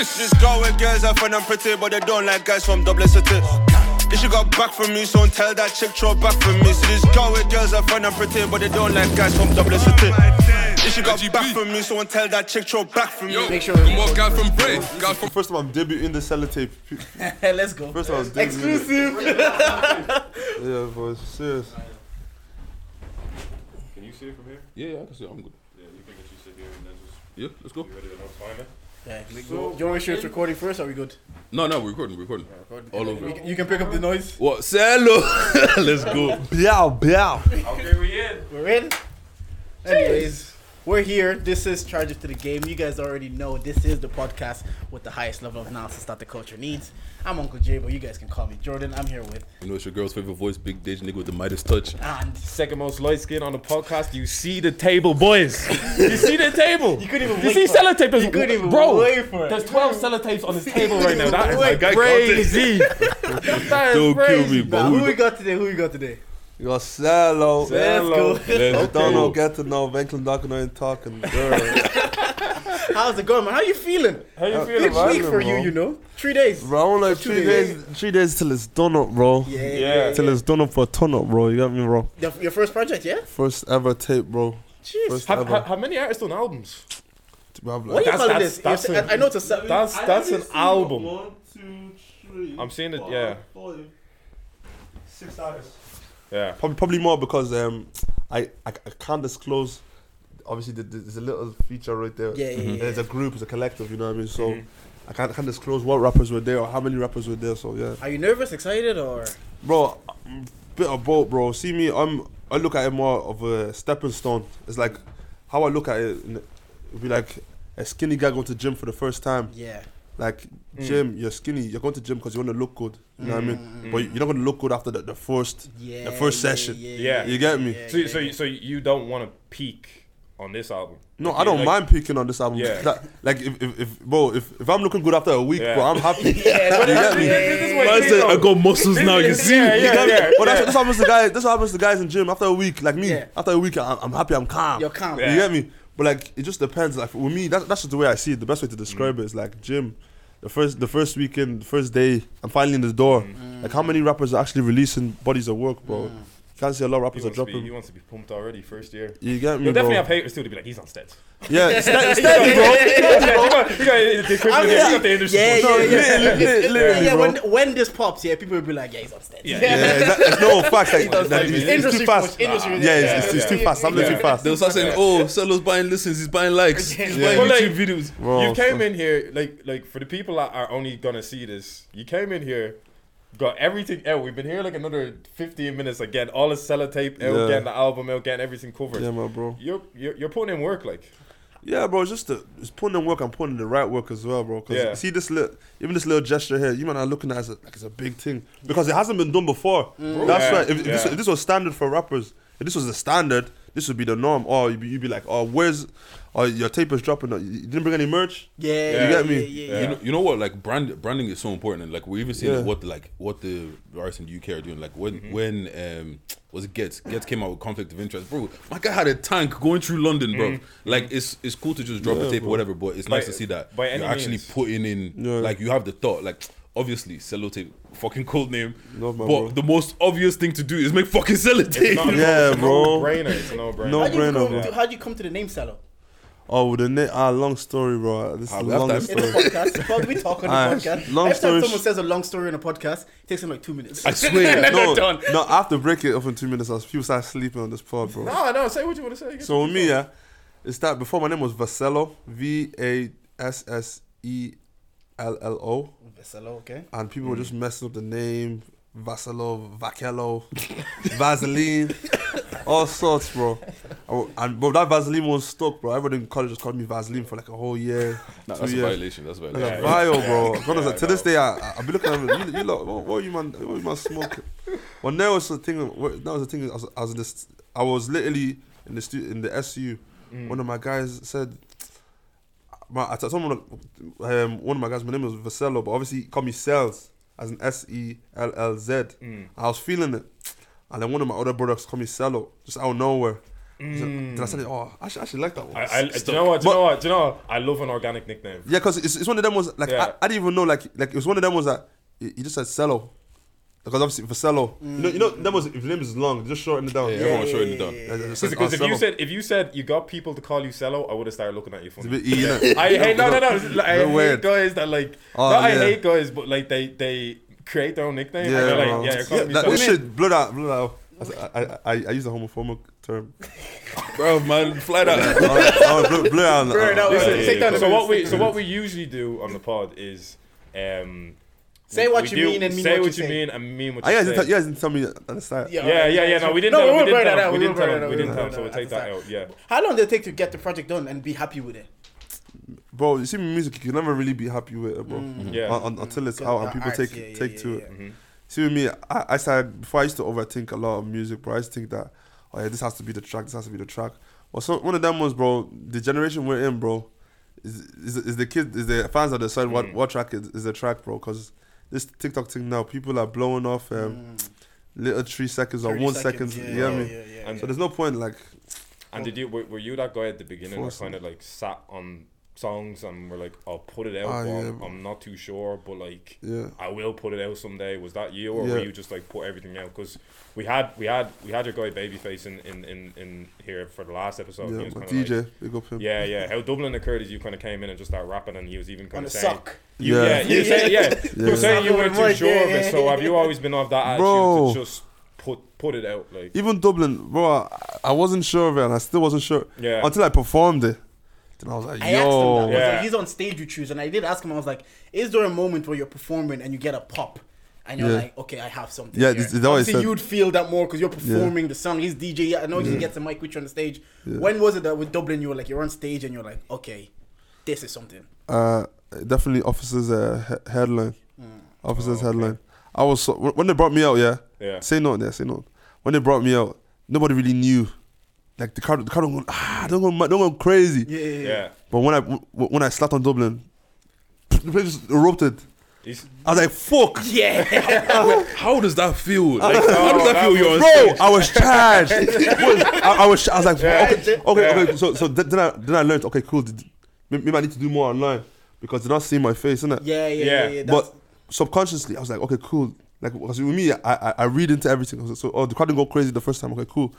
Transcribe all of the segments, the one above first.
This is go with girls I find them pretty, but they don't like guys from Dublin City. If she got back from me, so don't tell that chick throw back from me. So this go with girls I find them pretty, but they don't like guys from Dublin City. If she got back from me, so don't tell that chick throw back from me. Make sure. More guy from Bray, guy from First time I'm debuting the sellotape. Let's go. First time I was debuting. Exclusive. Yeah, boys, serious. Can you see it from here? Yeah, yeah, I can see. it, I'm good. Yeah, you think that you sit here and then just Yeah, let's go. be ready to know time Yeah, we go. Do you want to make sure it's recording first? Or are we good? No, no, we're recording, we're recording. All over. You can, you can pick up the noise. What? Say hello. let's go. Biao, biao. Okay, we in. We're in. Anyways, we're here. This is Charge It to the Game. You guys already know this is the podcast with the highest level of analysis that the culture needs. I'm Uncle Jay, but you guys can call me Jordan. I'm here with You know it's your girl's favorite voice, Big Dage nigga with the Midas touch. and Second most light skin on the podcast. You see the table, boys. you see the table. you couldn't even You wait see for it. sellotape, You couldn't even bro. wait for it. There's 12 sellotapes on this table right now. That is like crazy. that is Don't kill me, bro. Nah, who Who we got today? Who we got today? You got Sello. Let's go. Let's Don't know, get to know. Venkland Docking ain't talking. Girl. How's it going, man? How you feeling? How you Big feeling, man? week for you, bro. you know. Three days. Bro, I want like Two three days. days. Three days till it's done up, bro. Yeah, Yeah. yeah. Till it's done up for a ton up, bro. You got me, bro. Your, your first project, yeah? First ever tape, bro. Jeez. First Have, ever. have, have many artists done albums? To have, What like, do you That's- call that's- this? that's You're- a- I I know it's a se- That's that's an album. One, two, three. I'm seeing it, yeah. Five, six artists. Yeah. Probably, probably more because um, I, I, I can't disclose. Obviously, the- the- there's a little feature right there. Yeah, yeah, yeah. It's a group, it's a collective. You know what I mean? So Mhm. I can't, can't disclose what rappers were there or how many rappers were there. So yeah, Are you nervous, excited, or bro, I'm bit of both, bro. See me, I'm. I look at it more of a stepping stone. It's like how I look at it. It'd be like a skinny guy going to gym for the first time. yeah? Like Mm. gym, you're skinny. You're going to gym because you want to look good. You know what I mean? But you're not going to look good after the, the first. Yeah. The first yeah, session. Yeah. You get me? yeah, So, yeah. so, you- so you don't want to peak on this album? No, Like, I don't like- mind peaking on this album. Yeah. That- like if, if, if bro, if, if I'm looking good after a week, Yeah. bro, I'm happy. Yeah, you get me? This is what Man you said, know. I got muscles now, you see? Yeah, You yeah, me? yeah. But that's, that's what happens to guys. That's what happens to guys in gym after a week. Like me, Yeah. after a week, I'm, I'm happy. I'm calm. You're calm. You get me? But like, it just depends. Like with me, that, that's just the way I see it. The best way to describe Mm. it is like gym. The first, the first weekend, the first day, I'm finally in the door. Mm. Like how many rappers are actually releasing bodies of work, bro? Mm. You can't see a lot of rappers are dropping. be, he wants to be pumped already first year. You get me, You'll definitely bro? have haters too to be like, he's on steady. Yeah, steady, steady, bro. You got, you got the equivalent here. You got the industry. Yeah, push. yeah, yeah. Literally, literally, yeah, when when this pops, yeah, people will be like, yeah, he's upstairs. Yeah, Yeah, exactly. It's no fact. Like, does that like it's, it. it's too fast. push, industry- yeah, it's, it's, it's yeah. too fast. I'm too fast. They will start saying, oh, Sello's buying listens, he's buying likes, he's Yeah. buying like- YouTube videos. Bro, you came in here like like for the people that are only gonna see this. You came in here, got everything out. We've been here like another fifteen minutes. again. all the sellotape out, Yeah. getting the album out, getting everything covered. Yeah, my bro. You're, you're you're putting in work like. Yeah, bro. It's just the, it's putting in work. I'm putting in the right work as well, bro. Cause Yeah. see this little, even this little gesture here, you might not looking at it as a, like it's a big thing because it hasn't been done before. That's Mm. Yeah, right. If, if, this, if this was standard for rappers, if this was the standard, this would be the norm. Or you'd be, you'd be like, oh, where's, oh, your tape is dropping. You didn't bring any merch. Yeah, You get me? Yeah, yeah, yeah. You know, you know what? Like brand branding is so important, and like we're even seeing Yeah. what the, like what the artists in the UK are doing. Like when Mm-hmm. when um was it Ghetts Ghetts came out with conflict of interest, bro. My guy had a tank going through London, bro. Like it's it's cool to just drop a tape bro. or whatever, but it's By- nice to see that by you're actually means. putting in Yeah. like you have the thought. Like obviously sellotape, fucking cold name, Love my but bro. the most obvious thing to do is make fucking sellotape. Not- Yeah, it's bro. No-brainer. It's no-brainer. No How'd you, come bro. to, how'd you come to the name Sello? Oh, with the na- ah, long story, bro. This is Ah, the we have longest time. In the story. podcast, well, we talk on the Alright, podcast. long Every story time sh- someone says a long story in a podcast, it takes them like two minutes. I swear. no, done. no. I have to break it up in two minutes. As people start sleeping on this pod, bro. No, no. Say what you want to say. So with me, yeah, it's that before my name was Vassello, V A S S E L L O, Sello, okay. and people were just messing up the name, Vasello, Vakello, Vaseline, all sorts, bro. Oh, And bro, that Vaseline was stuck, bro. Everyone in college just called me Vaseline for like a whole year, Nah, two that's a years. violation. That's a Like violation. a vile, bro. God knows, to this day, I, I, I be looking at them. You, you lot, what, what are you man? What are you man smoking? Well, now was the thing. That was the thing. I was, I was in this. I was literally in the stu- in the SU. One of my guys said, my, I told someone, um, one of my guys, my name was Vassello, but obviously he called me Sellz as an S E L L Z. I was feeling it, and then one of my other brothers called me Sello, just out of nowhere. Then I said, mm. oh, I actually, I actually like that one. I, I, do you know what? Do you know what? Do you know what? I love an organic nickname. Yeah, because it's, it's one of them ones like Yeah. I, I didn't even know like like it was one of them ones that he he just said Sello. Because obviously for Sello, you know, you know, them was if your name is long, just shorten it down. Yeah, everyone shortened it down. Yeah, yeah, just said, Because "Oh, if you Sello." said if you said you got people to call you Sello, I would have started looking at you It's a funny. bit E, innit? I hate no no no. Like, I They're hate weird. guys that like. Oh, not I hate guys, but like they they create their own nickname. Yeah, and they're like, bro. yeah, you're calling me that, Sello. this shit blur that blur that out. I, I, I, I, I use a homophobic term. Bro, man, fly that. oh, blur, blur out. Blur it out. Listen, Yeah, take down so what we so what we usually do on the pod is um Say what we you do- mean and mean say what you you say. mean and mean what you guys, say. didn't, you guys didn't tell me at the start. Yeah, yeah, yeah. No, we didn't. No, tell we him. will We blur didn't that tell out. We we didn't tell blur him. that out, We we didn't will tell him. So we'll take that out. Yeah. How long did it take to get the project done and be happy with it? Bro, you see music, you can never really be happy with it, bro. Mm. Yeah. Un- un- until it's Good, out and people arts, take yeah, yeah, take yeah, to yeah, it. yeah. See with me, I, I started before I used to overthink a lot of music, bro. I used to think that oh yeah, this has to be the track, this has to be the track. Well, so one of them was, bro, the generation we're in, bro, is is, is the kids, is the fans that decide what Mm. what track is, is the track, bro. Because this TikTok thing now, people are blowing off um, little three seconds or 30 one Mm. seconds, second. yeah, you know what I yeah, mean? yeah, yeah, yeah. So there's no point, like, And did you were, were you that guy at the beginning that kind of like sat on songs and were like, I'll put it out, Ah, but yeah, I'm, not too sure, but like yeah. I will put it out someday. Was that you, or were you just like put everything out? Because we had we had we had your guy Babyface in in, in, in here for the last episode. Yeah, he was my DJ, like- big up him. yeah, yeah. How Dublin occurred is you kind of came in and just started rapping, and he was even kind of saying, sock. You, Yeah. yeah, you say, yeah. You Yeah. were saying you weren't too the mic, sure of it. So have you always been of that attitude Bro. to just put put it out? Like, Even Dublin, bro, I, I wasn't sure of it, and I still wasn't sure yeah, until I performed it. Then I was like, I asked him that. I yo, was Yeah. like, he's on stage with shoes, and I did ask him. I was like, "Is there a moment where you're performing and you get a pop, and you're Yeah. like, okay, I have something." Yeah, here. this is always Obviously, said- you'd feel that more because you're performing the song. He's DJ. Yeah, I know he gets a mic with you on the stage. Yeah. When was it that with Dublin you were like you're on stage and you're like, okay, this is something. uh, definitely officers uh, he- headline, officers Oh, okay. headline. I was so, when they brought me out, yeah. yeah. Say no, there, say no. When they brought me out, nobody really knew. Like the crowd, the crowd don't go, ah, don't go, mad, don't go crazy. Yeah, yeah, yeah. Yeah. But when I w- when I slapped on Dublin, the place just erupted. He's, I was like, fuck, Yeah. How does that feel? Like, how Oh, does that that feel? was- You're bro, stage? I was charged. I, I was, I was like, Yeah. okay, okay, Yeah. okay. So, so then I then I learned, okay, cool. th- Maybe I need to do more online because they're not seeing my face, innit? yeah, yeah, yeah, Yeah. yeah. But subconsciously, I was like, okay, cool. Like, because with me, I, I, I read into everything. So, so, oh, the crowd didn't go crazy the first time. Okay, cool.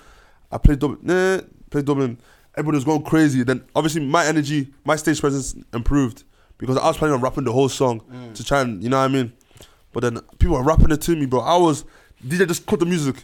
I played Dublin. Nah, played Dublin. Everybody was going crazy. Then, obviously, my energy, my stage presence improved because I was planning on rapping the whole song mm. to try and, you know what I mean? But then people were rapping it to me, bro. I was, DJ just cut the music.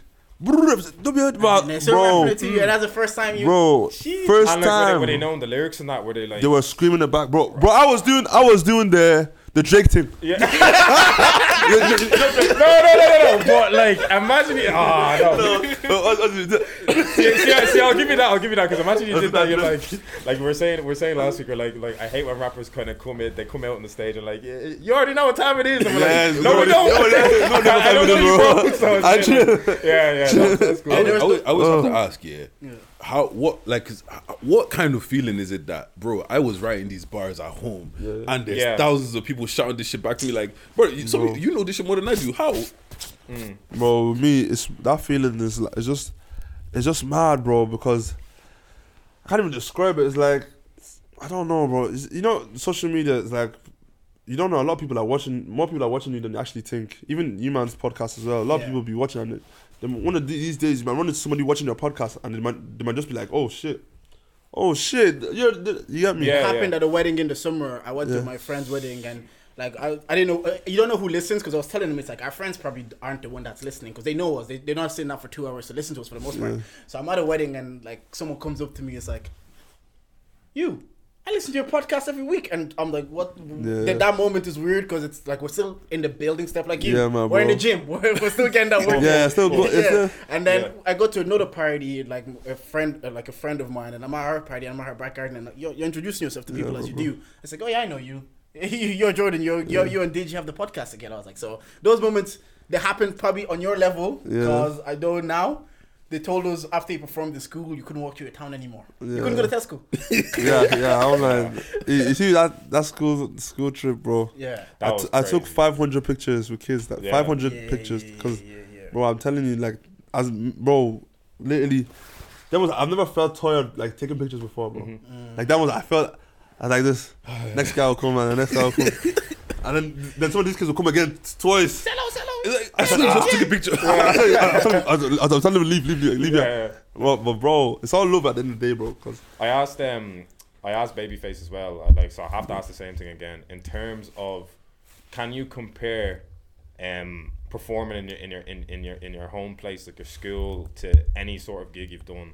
Bro, and they still bro, rapping it to you, and that's the first time you. bro, Jeez. first and like, were they, time were they knowing the lyrics and that? Were they like? they were screaming it back, bro. Bro, I was doing, I was doing the the Drake thing. yeah. no, no, no, no, no. But like, imagine it. Ah, no. see, see, see, I'll give you that. I'll give you that because imagine you did that. You're like, like we we're saying, we we're saying last week. We're like, like I hate when rappers kind of come in, they come out on the stage and like, yeah, you already know what time it is. And we're Yes, like, no, we don't. no, no, no, no, I don't no, know you, bro. bro. So I it's like- yeah, yeah, that's, that's cool. I always, I always, I always have Oh. to ask, yeah, how what like what kind of feeling is it that, bro? I was writing these bars at home, and there's Yeah. thousands of people shouting this shit back to me, like, bro, you, some, Bro. you know this shit more than I do. How? Mm. bro. with Me, it's that feeling is like, it's just, it's just mad, bro. Because I can't even describe it. It's like I don't know, bro. It's, you know, social media is like you don't know. A lot of people are watching. More people are watching you than you actually think. Even you man's podcast as well. A lot Yeah. of people be watching and it. Then one of these days, you might run into somebody watching your podcast, and they might they might just be like, "Oh shit, oh shit." You're, you get me? Yeah. happened at a wedding in the summer. I went Yeah. to my friend's wedding and like I, I didn't know uh, you don't know who listens because I was telling them it's like our friends probably aren't the one that's listening because they know us they they're not sitting out for two hours to listen to us for the most part. So I'm at a wedding and like someone comes up to me it's like, you. I listen to your podcast every week, and I'm like, "What?" Yeah. That, that moment is weird because it's like we're still in the building stuff like you. Yeah, man, we're in the gym. We're, we're still getting that work. Yeah, still go- yeah. still- And then Yeah. I go to another party, like a friend, uh, like a friend of mine, and I'm at her party, and I'm at her back garden, and you're, you're introducing yourself to people Yeah, as you bro. do. It's like, oh yeah, I know you. you're Jordan. You're, you're you and Did you have the podcast together? I was like, so those moments they happen probably on your level Yeah. because I don't know now. They told us after you performed in school, you couldn't walk through a town anymore. You couldn't go to Tesco. yeah, yeah. I'm like, you, you see that that school school trip, bro. Yeah. That I, was t- I took 500 pictures with kids. That Yeah. 500 Yeah, pictures yeah, because, yeah, yeah. bro, I'm telling you, like, as bro, literally, that was I've never felt tired like taking pictures before, bro. Mm. Like that was I felt I was like this. next guy will come and the next guy will come, and then then some of these kids will come again twice. It's like, I should have just took a picture. I told you- I told him- I was- I was telling them leave, leave, leave, leave. Yeah, Yeah. yeah. But, but bro, it's all love at the end of the day, bro. Cause I asked um I asked Babyface as well. uh, Like so, I have to ask the same thing again in terms of can you compare um performing in your in your in, in your in your home place like your school to any sort of gig you've done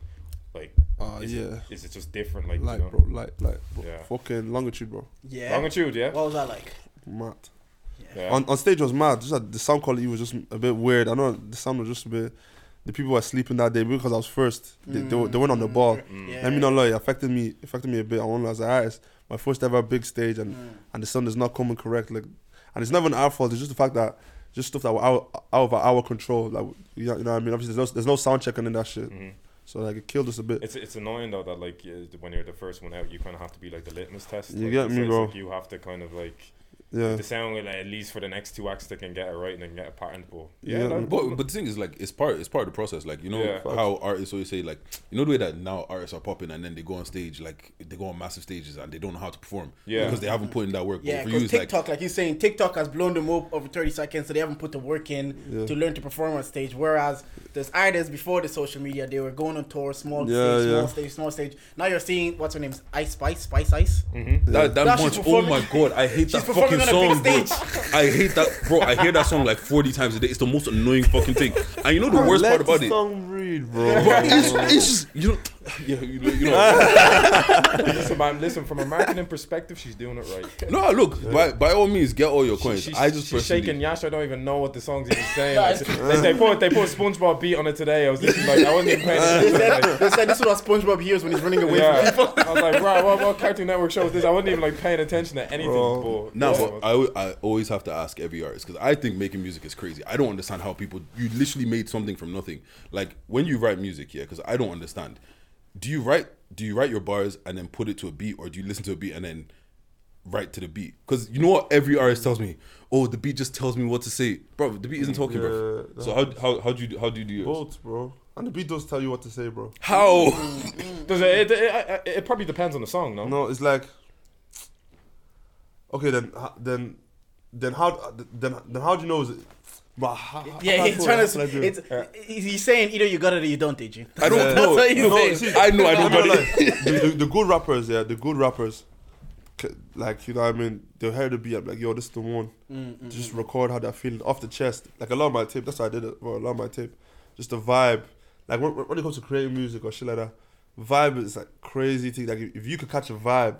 like Uh, is yeah. it, is it just different like, like, you know? bro, like, like, bro. Yeah. fucking longitude, bro. Yeah. longitude yeah What was that like? Mad. yeah On, on stage was mad. Just like the sound quality was just a bit weird. I know the sound was just a bit. The people were sleeping that day because I was first. They, they, were- they went on the ball. Mm. Yeah. Let me not lie, it affected me. Affected me a bit. I want like, an artist, my first ever big stage, and Mm. and the sound is not coming correct. Like, and it's never an our fault. It's just the fact that just stuff that were out, out of our control. Like, you know, you know what I mean? Obviously, there's no, there's no sound checking in that shit. Mhm. So like, it killed us a bit. It's it's annoying though that like you- when you're the first one out, you kind of have to be like the litmus test. You like, get me, bro. Like you have to kind of like yeah. the sound like, at least for the next two acts they can get it right and they can get a pattern. But yeah, Yeah, But, but the thing is, like, it's part it's part of the process. Like, you know Yeah. how artists always say, like, you know the way that now artists are popping and then they go on stage, like they go on massive stages and they don't know how to perform, Yeah. because they haven't put in that work. Yeah, but for you, because it's like, TikTok, like, he's saying, TikTok has blown them up over 30 seconds, so they haven't put the work in Yeah. to learn to perform on stage. Whereas there's artists before the social media, they were going on tour, small Yeah, stage, yeah. small stage, small stage. Now you're seeing, what's her name? Ice Spice? Spice Ice? Mm-hmm. that, that Now she's bunch. Oh my god, I hate that fucking on a song, bro. I hate that, bro. I hear that song like forty times a day. It's the most annoying fucking thing. And you know the worst Let part about the it, song read, bro. bro, it's, it's just you know, yeah, you know, you know. listen, man, listen. From a marketing perspective, she's doing it right. No, look, by, by all means, get all your coins. She's, I just she's personally, shaking Yash. I don't even know what the song's even saying. Like, they, they put they put SpongeBob beat on it today. I was literally like, I wasn't even paying They attention. said, they said this is what SpongeBob hears when he's running away yeah. from people. I was like, bro, what, what Cartoon Network show is this? I wasn't even like paying attention to anything. Bro. But, No, yeah, but I, I always have to ask every artist because I think making music is crazy. I don't understand how people you literally made something from nothing. Like when you write music, yeah, because I don't understand. Do you write do you write your bars and then put it to a beat, or do you listen to a beat and then write to the beat? Because you know what every artist tells me, oh, the beat just tells me what to say, bro. The beat isn't talking, bro. So how how how do you how do you do yours? Both, bro. And the beat does tell you what to say, bro. How? Does it, it, it, it probably depends on the song, no? No, it's like okay, then then then how then then how do you know is it? But how, how- Yeah, how he's trying to. It's, he's he's saying either you got it or you don't, did you? I don't Yeah. know. That's what he's No, see, I know I don't got it. the, the, the good rappers, yeah, the good rappers, like you know, what I mean, they'll hear the beat, I'm like, yo, this is the one. Mm, Just record how they're feeling off the chest, like a lot of my tape. That's why I did it. Bro, a lot of my tape, just the vibe. Like when, when it comes to creating music or shit like that, vibe is like crazy thing. Like if if you could catch a vibe.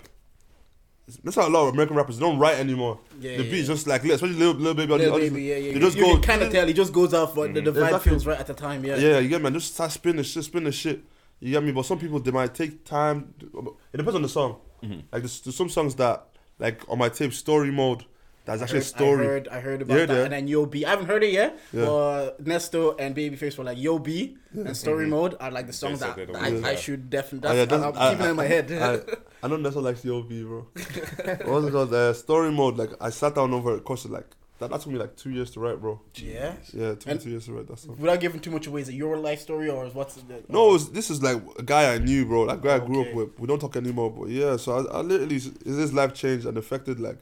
That's how a lot of American rappers don't write anymore. Yeah, the yeah, beat's yeah. just like, especially little, little baby. Little all these- baby, yeah, yeah. They You, just you go. can kind of tell he just goes off, but the, the vibe Exactly. feels right at the time. Yeah. Yeah, you get me, man. Just start spinning shit, spin the shit. You get me? But some people they might take time. It depends on the song. Mm-hmm. Like there's, there's some songs that like on my tape story mode. That's I actually a story. I heard, I heard about You heard that, that? and then Yo B. I haven't heard it yet, Yeah. but Nesto and Babyface were like Yo B and Story Mode are like the songs said that I, I should definitely. Yeah, That's, that's- I'm keeping I- it in my head. I, I don't necessarily like the OB, bro. what was it called? Uh, story mode. Like I sat down over a course like that. That took me like two years to write, bro. yeah. Yeah, it took me two years to write that song. Without giving too much away, is it your life story or is what's the? No, it was, this is like a guy I knew, bro. A guy I grew Okay. up with. We don't talk anymore, but yeah. So I, I literally, his life changed and affected like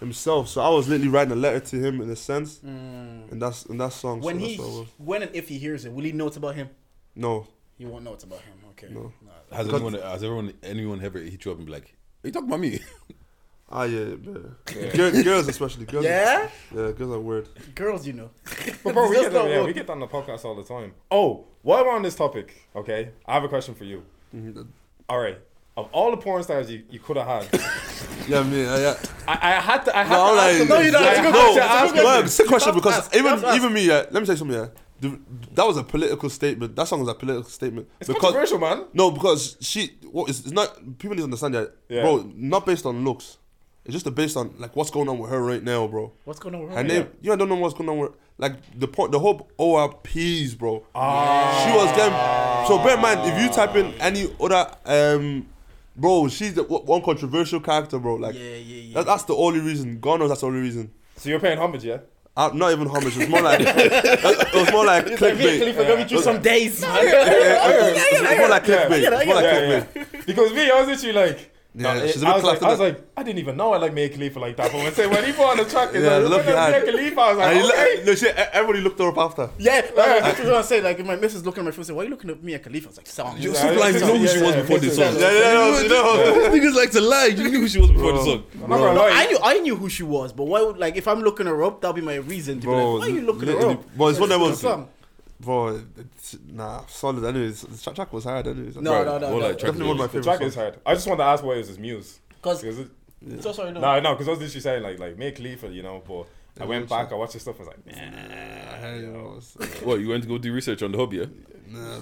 himself. So I was literally writing a letter to him in a sense, Mm. and that's in that song. When so he, that's what it was. when and if he hears it, will he know it's about him? no, He won't know it's about him. Okay. No. Has Because- anyone has everyone anyone ever hit you up and be like, "Are you talking about me?" ah yeah, yeah. Girl, girls especially. Girls, Yeah, yeah, girls are weird. girls, you know. But bro, we get, that, not yeah, what- we get that on the podcast all the time. Oh, while we're on this topic, okay, I have a question for you. Mhm. All right, of all the porn stars you, you could have had, Yeah, me. Uh, yeah. I, I had to. I had No, to I'm ask like, the No, you don't. I It's a had good to question. ask It's a good the- Well, it's a question have to because ask. You even have to ask. even me, yeah. Let me tell you something, yeah. The, that was a political statement. That song was a political statement. It's controversial, man. No, because she, what is it's not people need to understand that, Yeah. bro. Not based on looks. It's just based on like what's going on with her right now, bro. What's going on with Her her? name, you I don't know what's going on with like the point, the whole ORPs, bro. Ah. She was getting. So bear in mind, if you type in any other, um, bro, she's the o- one controversial character, bro. Like Yeah, yeah, yeah. that, that's the only reason. God knows that's the only reason. So you're paying homage, yeah? Uh, not even homage. It was more like it was more like It's like me and clickbait. Khalifa going through some days. man. It was more like clickbait. Yeah, It was more like clickbait. Because me, I was literally like. Yeah, no, she's a I bit was like, I was like, I didn't even know I like Mia Khalifa like that. But when say when he put on the track, and Yeah, yeah, the look look he at had. Mia Khalifa, I was like, okay. look- no shit, e- everybody looked her up after. Yeah, that's what I was gonna say. Like, if my missus looking at my phone, and say, "Why are you looking at Mia Khalifa?" I was like, "Song." You're Yeah, so. You know who she was before yeah, this song. Yeah, yeah, yeah, you know. Niggas like to lie. You knew who she was before the song. I'm not gonna No, lie. I knew, I knew who she was, but why? Would, like, if I'm looking her up, that'll be my reason to be like, "Why are you looking her up?" bro, it's one of It's those- a song. Bro, it's, nah, solid. Anyways, the track- track was hard. Anyways, No, Right, no, no, more no. like track definitely one of my lyrics. The favorite. track is hard. I just wanted to ask what is his muse. Because Because it, so sorry, no. no, no, because I was literally saying like like Mia Khalifa, you know. But I went back, I watched his stuff, I was like, nah. Hey, yo, it's- uh, What, you went to go do research on the hobby? yeah?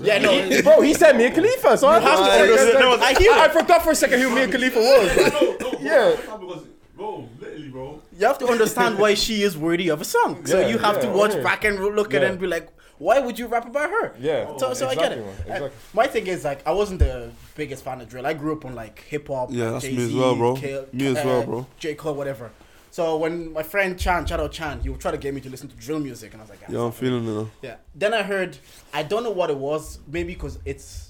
yeah, no. Bro, he said Mia Khalifa, so I have to I- understand- I, I hear I forgot for a second who Mia Khalifa was. Yeah. Bro, literally, bro. You have to understand why she is worthy of a song. So Yeah, you have to watch yeah. back and look at it Yeah. and be like, why would you rap about her? Yeah, So, so I get it. man, Uh, exactly. my thing is like I wasn't the biggest fan of drill. I grew up on like hip hop. Yeah, like, that's me Jay-Z, as well, bro. K- Me as uh, well, bro. J Cole, whatever. So when my friend Chan, shout out Chan, he would try to get me to listen to drill music, and I was like, Yeah, I'm feeling it. now. Yeah. Then I heard, I don't know what it was, maybe because it's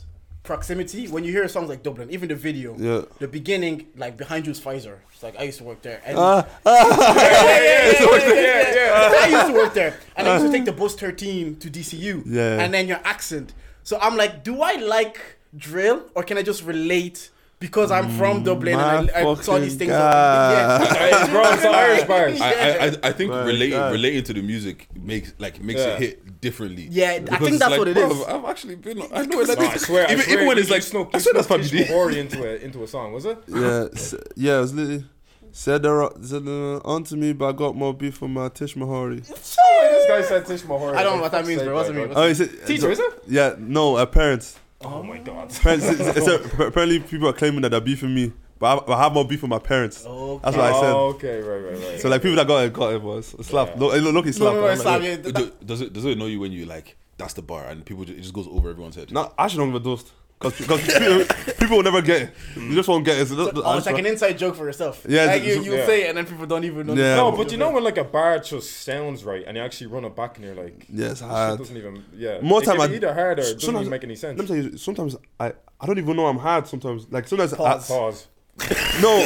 proximity. When you hear songs like Dublin, even the video, Yeah. the beginning, like behind you is Pfizer. It's like I used to work there. And ah. yeah, yeah, yeah, yeah, yeah, Yeah, yeah. I used to work there, and I used to take the bus 13 to DCU. Yeah. And then your accent. So I'm like, do I like drill or can I just relate? Because I'm from Dublin my and I, I saw these things. God. Hey, bro, it's the Irish bars. I, I, I- I think My relating God. relating to the music makes like makes Yeah. it hit differently. Yeah, I think that's like, what it is. I've actually been. I know that. No, I swear, even, I swear, even when it's like, snuck, I swear that's snuck probably Kish did. Mahori into a into a song, was it? yeah, yeah, it was literally said they're said uh, onto me, but I got more beef from my Tish Mahori. Oh, this guy said Tish Mahori. I don't know what that means, sake, bro. What's it mean? Oh, is it Teacher, is it? Yeah, no, uh, parents. Oh my god. parents it's, it's apparently, people are claiming that they're beefing me, but I, I have more beef with my parents. Okay. That's what I said. Oh, okay, right, right, right. So like people that got it got it was slap. Yeah. Look, look, look, he slapped. no, no, I'm like, Sam, yeah. yeah, Does it does it annoy you when you like that's the bar and people ju- it just goes over everyone's head? No, I should don't give a dust. Because people, people will never get it. You just won't get it. So that- Oh, it's I like an inside joke for yourself. Yeah, like you, you yeah. say it and then people don't even know. Yeah. no, but you know when like a bar just sounds right and you actually run it back and you're like, Yes, this shit hard. doesn't even, yeah. More it time can I- either hard or it doesn't even make any sense. Let me tell you, sometimes I, I don't even know I'm hard. Sometimes, like sometimes, I, Pause. Pause. no,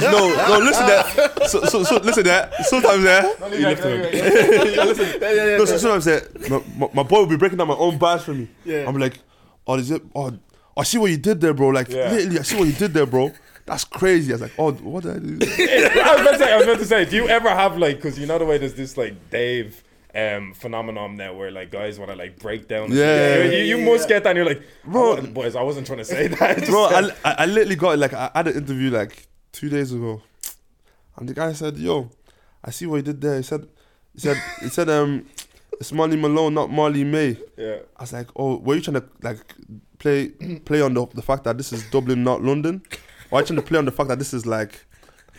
no, no. Listen that. So, so, so listen that. Sometimes, yeah. No, so sometimes, yeah, my, my, my boy will be breaking down my own bars for me. Yeah. I'm like, oh, is it? Oh, I see what you did there, bro. Like, Yeah. literally, I see what you did there, bro. That's crazy. I was like, oh, what did I do? I was about to say, I was about to say, do you ever have like, because you know the way there's this like Dave um phenomenon now where like guys want to like break down. Yeah. you, you, must get that. and You're like, Bro. bro, boys, I wasn't trying to say that. Just bro, I, I, I literally got like I had an interview like two days ago, and the guy said, "Yo, I see what you did there." He said, "He said, he said, um, it's Marley Malone, not Marley May." yeah. I was like, "Oh, were you trying to like play play on the the fact that this is Dublin, not London? Or are you trying to play on the fact that this is like?"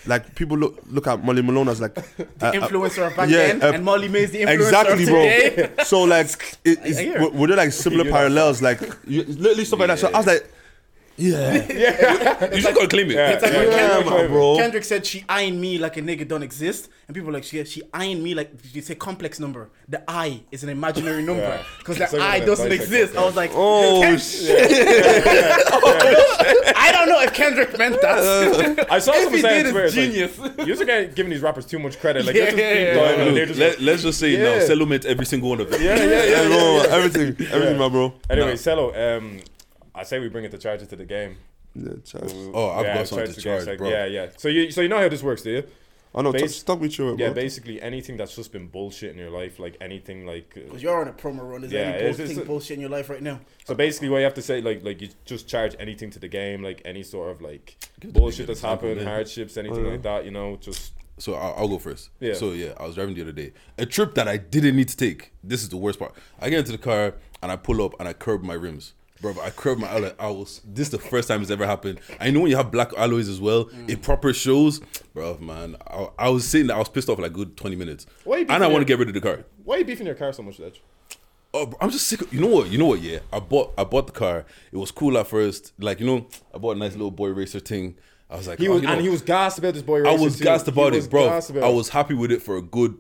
Like people look look at Molly Malone as like the uh, influencer of back yeah, then, uh, and Molly-Mae's the influencer exactly, of bro. today. So like, it, it's, were, were there like similar parallels? Like you, literally stuff like that. So I was like, yeah, yeah. You just gotta claim it. Yeah. It's like Yeah, when yeah, Kendrick, man, bro. Kendrick said she eyeing me like a nigga don't exist, and people were like she she eyeing me like you say complex number. The I is an imaginary number because It's the like I a doesn't exist. number. I was like, oh Ken- shit. I don't know if Kendrick meant that. I saw if someone he saying did, Twitter, it's it's like, genius. You're just getting- giving these rappers too much credit. Like, Yeah, just yeah, yeah, diving and Look, they're just let, let's just say now, Yeah. Cellomate every single one of them. yeah, yeah, yeah. everything, everything, my bro. Anyway, Sello, um, I say we bring it to charge it to the game. Yeah, Charles. Oh, I've Yeah, got something to the game, charge, like, bro. Yeah, yeah. So you, so you know how this works, do you? I know. Base- Talk, talk me through it, bro. Yeah, basically anything that's just been bullshit in your life, like anything like. uh, Because you're on a promo run. Is Yeah, there any it's- bull- it's- bullshit in your life right now? So basically, what you have to say, like, like you just charge anything to the game, like any sort of like Give bullshit that's happened, yeah. hardships, anything like that. You know, just So I'll, I'll go first. Yeah. So yeah, I was driving the other day. A trip that I didn't need to take. This is the worst part. I get into the car and I pull up and I curb my rims. Bro, I curb my alloy. I was. This is the first time it's ever happened. I know when you have black alloys as well, it mm. proper shows. Bro, man, I, I was sitting there. I was pissed off for like good twenty minutes, and I want to get rid of the car. why are you beefing your car so much, Ledge? Oh, bro, I'm just sick. Of, you know what? You know what? Yeah, I bought. I bought the car. It was cool at first. Like you know, I bought a nice little boy racer thing. I was like, He oh, was, you know, and he was gassed about this boy. Racer. I was too. gassed about was it, bro. about I was happy with it for a good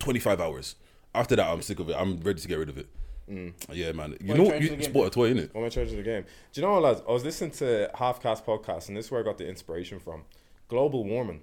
25 hours. After that, I'm sick of it. I'm ready to get rid of it. Mm. Yeah, man. You What know, you trying you to get sport a toy, innit? Am I charging the game? Do you know what, lads? I was listening to Halfcast podcast, and this is where I got the inspiration from. Global warming.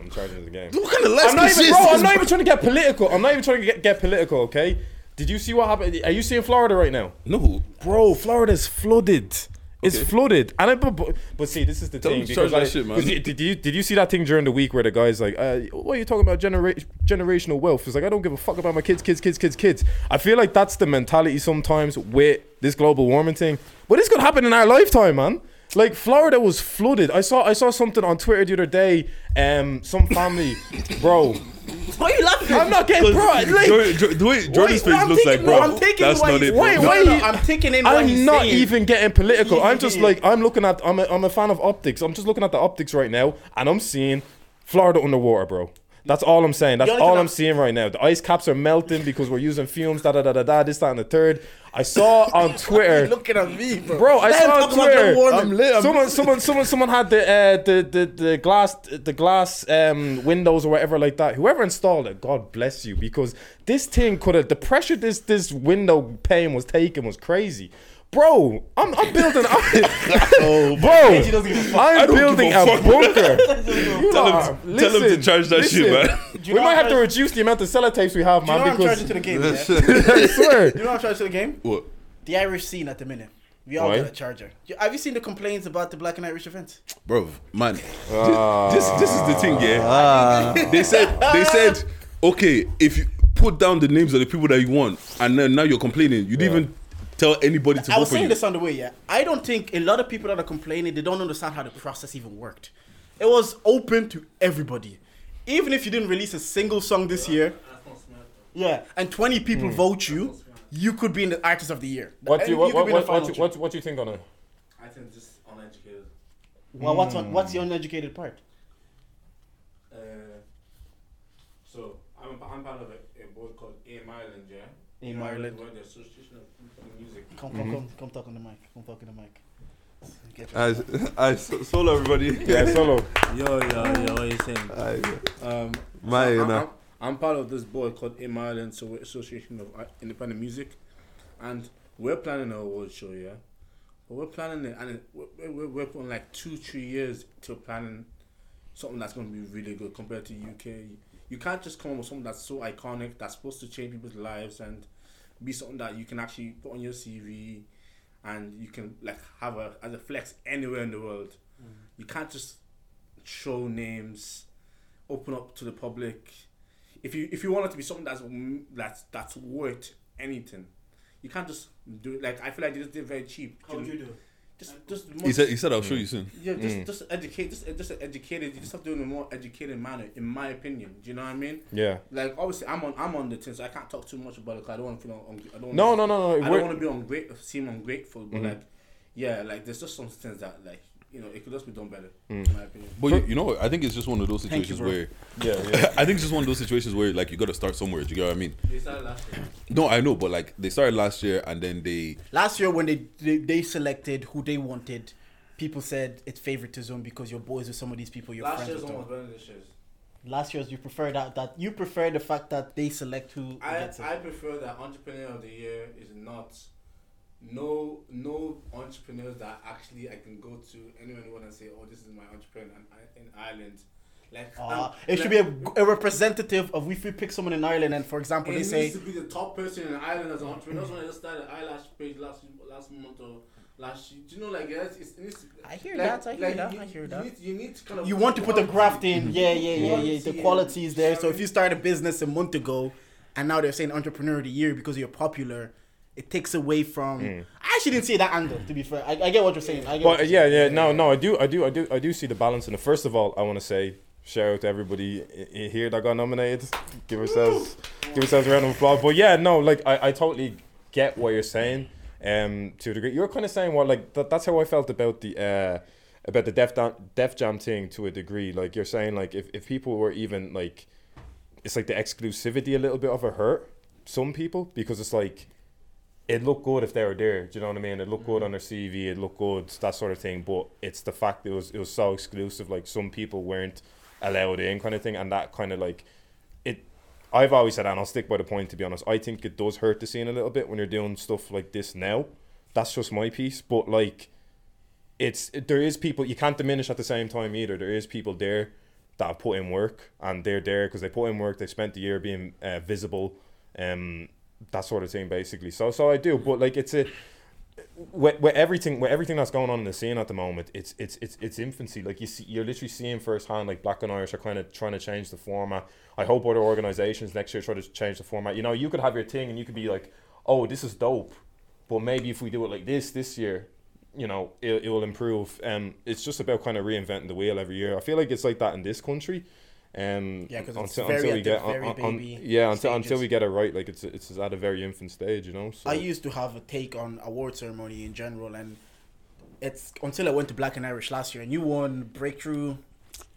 I'm charging the game. What kind of I'm not is even, this? bro. I'm not even trying to get political. I'm not even trying to get, get political. Okay. Did you see what happened? Are you seeing Florida right now? No. Bro, Florida's flooded. It's Okay. flooded, and I, but, but, but see, this is the Tell thing. because I- shit, Did you did you see that thing during the week where the guy's like, uh, "What are you talking about? Genera- generational wealth?" It's like I don't give a fuck about my kids, kids, kids, kids, kids. I feel like that's the mentality sometimes with this global warming thing. But this could happen in our lifetime, man. Like Florida was flooded. I saw I saw something on Twitter the other day. Um, some family, bro. Why are you laughing? I'm not getting bro. Like, Jordan, Jordan, the way Jordan's Wait, face I'm looks like, bro, I'm thinking that's what not it, bro. wait, No, wait. no, I'm taking in I'm not saying. even getting political. I'm just like I'm looking at. I'm a, I'm a fan of optics. I'm just looking at the optics right now, and I'm seeing Florida underwater, bro. That's all I'm saying. That's all I'm seeing right now. The ice caps are melting because we're using fumes. Da da da da da. This, that, and the third. I saw on Twitter. looking at me, bro. Bro, I saw on Twitter. I'm lit. I'm someone, someone, someone, someone had the uh, the, the the glass the glass um, windows or whatever like that. Whoever installed it, God bless you, because this thing could have the pressure this this window pane was taking was crazy. Bro, I'm, I'm building. Oh, bro, He doesn't give a fuck. I'm don't give building a a, fuck. bunker. You Tell him are- to- tell him to charge that shit, man. Do you We might I'm have to reduce the amount of sellotapes we have, man. Do you man, know what I'm charging to the game? Yeah? I swear. You know what I'm charging to the game? What? The Irish scene at the minute. We all Why? got a charger. Have you seen the complaints about the Black and Irish event? Bro, man. Ah. This this is the thing, yeah. They said they said, okay, if you put down the names of the people that you want, and then now you're complaining, you didn't even tell anybody to I vote was for saying you. this on the way, yeah. I don't think a lot of people that are complaining, they don't understand how the process even worked. It was open to everybody. Even if you didn't release a single song this year, yeah, and 20 people vote you, you could be in the artist of the year. Hmm. What do you what could what be in the what, final what, two. what, what do you think on it? I think just uneducated. Well, what's on, what's the uneducated part? Uh, so I'm, I'm part of a, a board called AIM Ireland, yeah. AIM Ireland. We're the Association of People in Music. Come, come, come, come talk on the mic. Come talk on the mic. I, I, solo everybody. Yeah, solo. Yo, yo, yo, what are you saying? I, Um, My, so you I'm, know. I'm, I'm part of this board called AIM Ireland, so we're Association of Independent Music, and we're planning an award show, yeah. But we're planning it, and we're, we're, we're putting like two, three years to planning something that's going to be really good compared to UK. You can't just come up with something that's so iconic that's supposed to change people's lives and be something that you can actually put on your CV and you can like have a as a flex anywhere in the world. You can't just show names, open up to the public. If you if you want it to be something that's mm, that's that's worth anything, you can't just do it. Like I feel like they just did very cheap. How would you do it? Just uh, just He said he said I'll show you mm. soon. yeah, just mm. just educate, just just educated. You just have to do it in a more educated manner, in my opinion. Do you know what I mean? Yeah. Like obviously, I'm on I'm on the tin, so I can't talk too much about it. 'cause I don't want to feel un- I don't. No, wanna, no, no, no. I don't want to be ungrateful, seem ungrateful, but mm-hmm. like, yeah, like there's just some things that like you know it could just be done better, mm. in my opinion. But you, you know. I think it's just one of those Thank you, situations where Yeah, yeah. I think it's just one of those situations where like you got to start somewhere. Do you get what I mean? They started last year. No, I know, but like they started last year and then they Last year when they, they they selected who they wanted, people said it's favoritism because you're boys with some of these people. You're Last friends year's with one them. was better than this year's. Last year's you prefer that that you prefer the fact that they select who I gets it. I prefer that entrepreneur of the year is not no no entrepreneurs that actually I can go to anyone who want to say oh this is my entrepreneur in, in Ireland like Uh, it should be a, a representative of if we pick someone in Ireland and for example it they needs say to be the top person in Ireland as an entrepreneur. That's when I just started eyelash page last last month or last year. Do you know like yeah, it's, it's, it needs to, I hear like- that, I hear like, that, you, I hear you that. Need, you need to kind of you want to put the graft in, yeah, yeah, yeah, yeah. Quality The quality is there. So if you start a business a month ago, and now they're saying entrepreneur of the year because you're popular, it takes away from. I actually didn't see that angle. To be fair, I, I get what you're saying. I get But yeah, saying. yeah, no, no, I do, I do, I do, I do see the balance in it. First of all, I want to say shout out to everybody here that got nominated. Give ourselves, give ourselves a round of applause. But yeah, no, like I, I totally get what you're saying. Um, to a degree, you're kind of saying what like that, that's how I felt about the uh about the Def Def Jam thing to a degree. Like you're saying, like if if people were even like, it's like the exclusivity a little bit of a hurt some people because it's like it looked good if they were there. Do you know what I mean? It looked good on their CV. It looked good, that sort of thing. But it's the fact that it was it was so exclusive. Like some people weren't allowed in, kind of thing, and that kind of like it. I've always said, and I'll stick by the point. To be honest, I think it does hurt the scene a little bit when you're doing stuff like this now. That's just my piece, but like, it's there is people you can't diminish at the same time either. There is people there that have put in work, and they're there because they put in work. They spent the year being uh, visible, um, that sort of thing, basically. So, so I do, but like, it's a with, with everything with everything that's going on in the scene at the moment, it's it's it's it's infancy. Like you see, you're literally seeing firsthand. Like Black and Irish are kind of trying to change the format. I hope other organizations next year try to change the format. You know, you could have your thing and you could be like, oh, this is dope, but maybe if we do it like this this year, you know, it, it will improve. Um, it's just about kind of reinventing the wheel every year. I feel like it's like that in this country. Um, Yeah, 'cause it's until, very until we get very on, yeah until until we get it right. Like it's it's at a very infant stage, you know. So. I used to have a take on award ceremony in general, and it's until I went to Black and Irish last year, and you won breakthrough,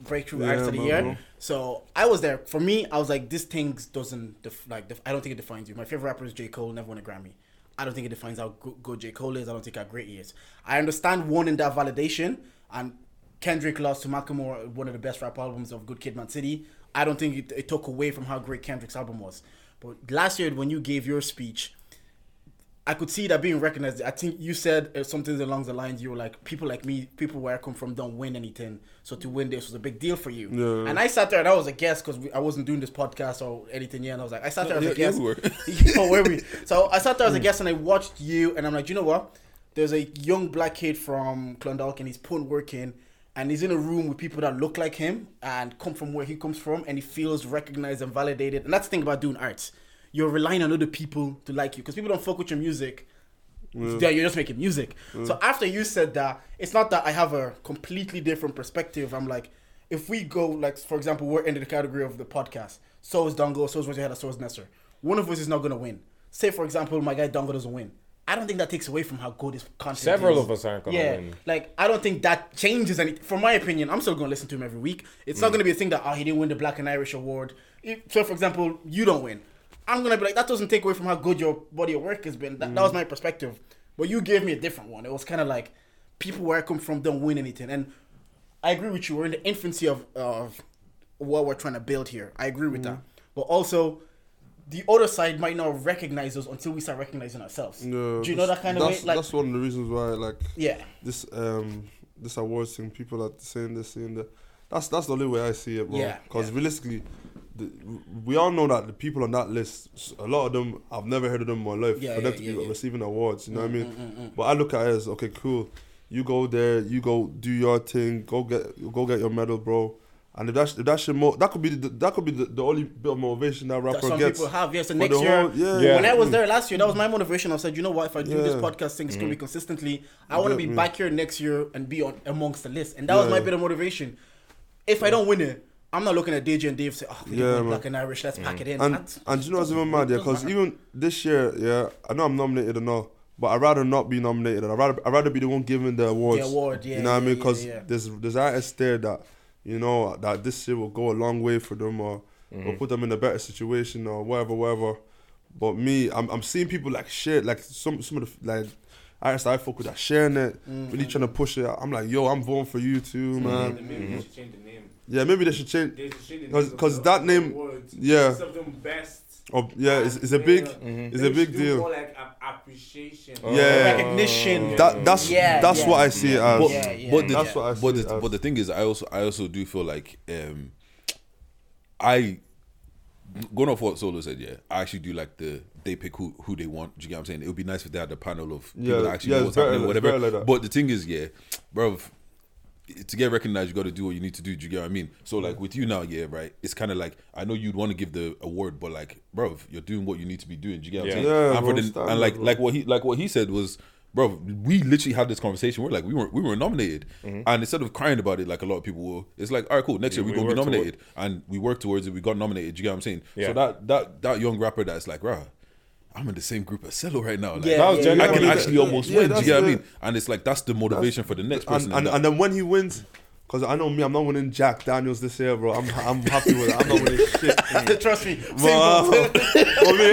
breakthrough Yeah, artist of the year. bro. So I was there. For me, I was like, this thing doesn't def- like. Def- I don't think it defines you. My favorite rapper is J Cole. Never won a Grammy. I don't think it defines how good J Cole is. I don't think how great he is. I understand wanting that validation, and Kendrick lost to Macklemore, one of the best rap albums of Good Kid, M.A.A.D City. I don't think it, it took away from how great Kendrick's album was. But last year, when you gave your speech, I could see that being recognized. I think you said uh, something along the lines. You were like, people like me, people where I come from, don't win anything. So to win this was a big deal for you. Yeah. And I sat there and I was a guest because I wasn't doing this podcast or anything yet. And I was like, I sat there as Yeah, a guest. you were. oh, were we? So I sat there as a guest and I watched you, and I'm like, you know what? There's a young black kid from Clondalk, and he's putting work in, and he's in a room with people that look like him and come from where he comes from, and he feels recognized and validated. And that's the thing about doing arts. You're relying on other people to like you because people don't fuck with your music. Yeah, you're just making music. So after you said that, it's not that I have a completely different perspective. I'm like, if we go like, for example, we're in the category of the podcast. So is Dongo, so is Roger Head, so is Nesser. One of us is not gonna win. Say for example, my guy Dongo doesn't win. I don't think that takes away from how good his content Several is. of us aren't gonna yeah, win. Like I don't think that changes anything. From my opinion, I'm still gonna listen to him every week. It's not mm. gonna be a thing that oh he didn't win the Black and Irish award. So for example, you don't win. I'm gonna be like that doesn't take away from how good your body of work has been. That, that was mm. my perspective. But you gave me a different one. It was kind of like people where I come from don't win anything. And I agree with you. We're in the infancy of of what we're trying to build here. I agree with mm. that. But also, the other side might not recognize us until we start recognizing ourselves. Yeah, Do you know that kind of way? that's, Like, that's one of the reasons why, like, yeah. this um this awards thing, people are saying this, saying that. That's that's the only way I see it, bro. Yeah, Because yeah. realistically, the, we all know that the people on that list, a lot of them, I've never heard of them in my life. Yeah, for them to yeah, be receiving awards, you know what I mm, mean? Mm, mm, but I look at it as okay, cool. You go there, you go do your thing, go get go get your medal, bro. And if that's if that should mo- that could be the, that could be the, the only bit of motivation that that rapper some gets. people have. Yeah, so next year, whole- yeah, Yeah. when I was there last year, that was my motivation. I said, you know what? If I do this Yeah. podcast thing, it's gonna be Mm-hmm. consistently. I want to be back here next year and be on amongst the list, and that was my bit of motivation. If I don't win it, I'm not looking at DJ and Dave say, "Oh, we Yeah, yeah. Black and Irish. Let's pack it in." And That's- and you know what's even mad? Yeah, because even this year, yeah, I know I'm nominated or all, but I'd rather not be nominated. I'd rather I'd rather be the one giving the awards. The award, yeah, You know what I yeah, mean? yeah, Because yeah. there's there's artists there that you know that this year will go a long way for them or or mm-hmm. put them in a better situation or whatever, whatever. But me, I'm I'm seeing people like share like some some of the like. Artists that I fuck with that sharing it, mm-hmm. really trying to push it. I'm like, yo, I'm voting for you too, man. Maybe they should mm-hmm. change the name. Yeah, maybe they should change. They should change the 'Cause- name of 'cause that name- awards. yeah. Instead of them best. Oh, yeah, it's, it's a big, Yeah. it's a big deal. More like a- appreciation. Yeah. recognition. That that's Yeah, that's yeah. what I see it as. But, Yeah, yeah, but the, That's what I see but the, as. but the thing is, I also I also do feel like um, I going off what Solo said. Yeah, I actually do like the they pick who who they want. Do you get what I'm saying? It would be nice if they had a panel of people Yeah, that actually yeah, know it's what's better- happening, it's whatever. like. But the thing is, yeah, bro. To get recognized, you got to do what you need to do. Do you get what I mean? So, like with you now, yeah, right. It's kind of like I know you'd want to give the award, but like, bro, you're doing what you need to be doing. Do you get what Yeah. I'm saying? Yeah, and, for bro, the, standard, and like, bro. like what he, like what he said was, bro, we literally had this conversation. We're like, we weren't, we were nominated, mm-hmm. and instead of crying about it, like a lot of people will, it's like, all right, cool. Next year We we're gonna be work toward- nominated, and we worked towards it. We got nominated. Do you get what I'm saying? Yeah. So that that that young rapper that's like, bro, I'm in the same group as Sello right now. Like, Yeah, That was yeah, I genuinely can yeah. actually almost Yeah, win. Do you get what I mean? And it's like that's the motivation for the next person. and, and, and then when he wins, because I know me, I'm not winning Jack Daniels this year, bro. I'm I'm happy with it. I'm not winning shit. Trust me. Same Wow. me,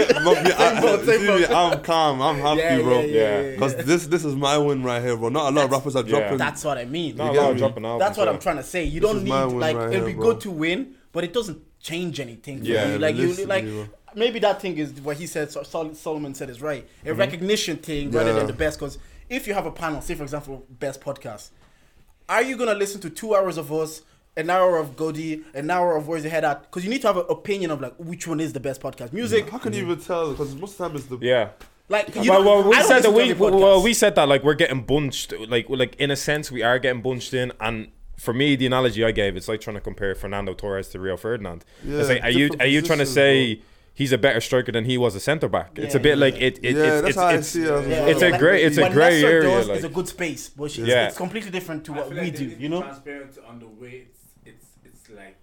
I, boat, same see me, boat. I'm calm. I'm happy, Yeah, bro. yeah, yeah, yeah, yeah. Because this this is my win right here, bro. Not a lot of rappers are yeah. dropping. That's what I mean. Not a lot of dropping out. That's what I'm trying to say. You don't need like right it'll here, be bro. good to win, but it doesn't change anything. For Yeah, you. like you like bro. Maybe that thing is what he said. Sol- Solomon said is right. A mm-hmm. recognition thing rather than the best. Because if you have a panel, say for example, best podcast, are you gonna listen to two hours of us? An hour of Godi, an hour of Where's the Head At? Because you need to have an opinion of like which one is the best podcast. Music, How can you even tell? Because most of the time it's the Yeah. like you well, well, we said that we well we said that like we're getting bunched like like in a sense we are getting bunched in and for me the analogy I gave it's like trying to compare Fernando Torres to Rio Ferdinand. Yeah, it's like are you are you trying to positions, say he's a better striker than he was a centre back? it's a bit yeah, like it, it yeah, it's that's it's, how I see it. as Yeah, well. It's a great. grey- it's a what grey area, Does like- is a good space, but it's, Yeah. it's completely different to I what we like they do. You know? transparent on the way it's it's it's like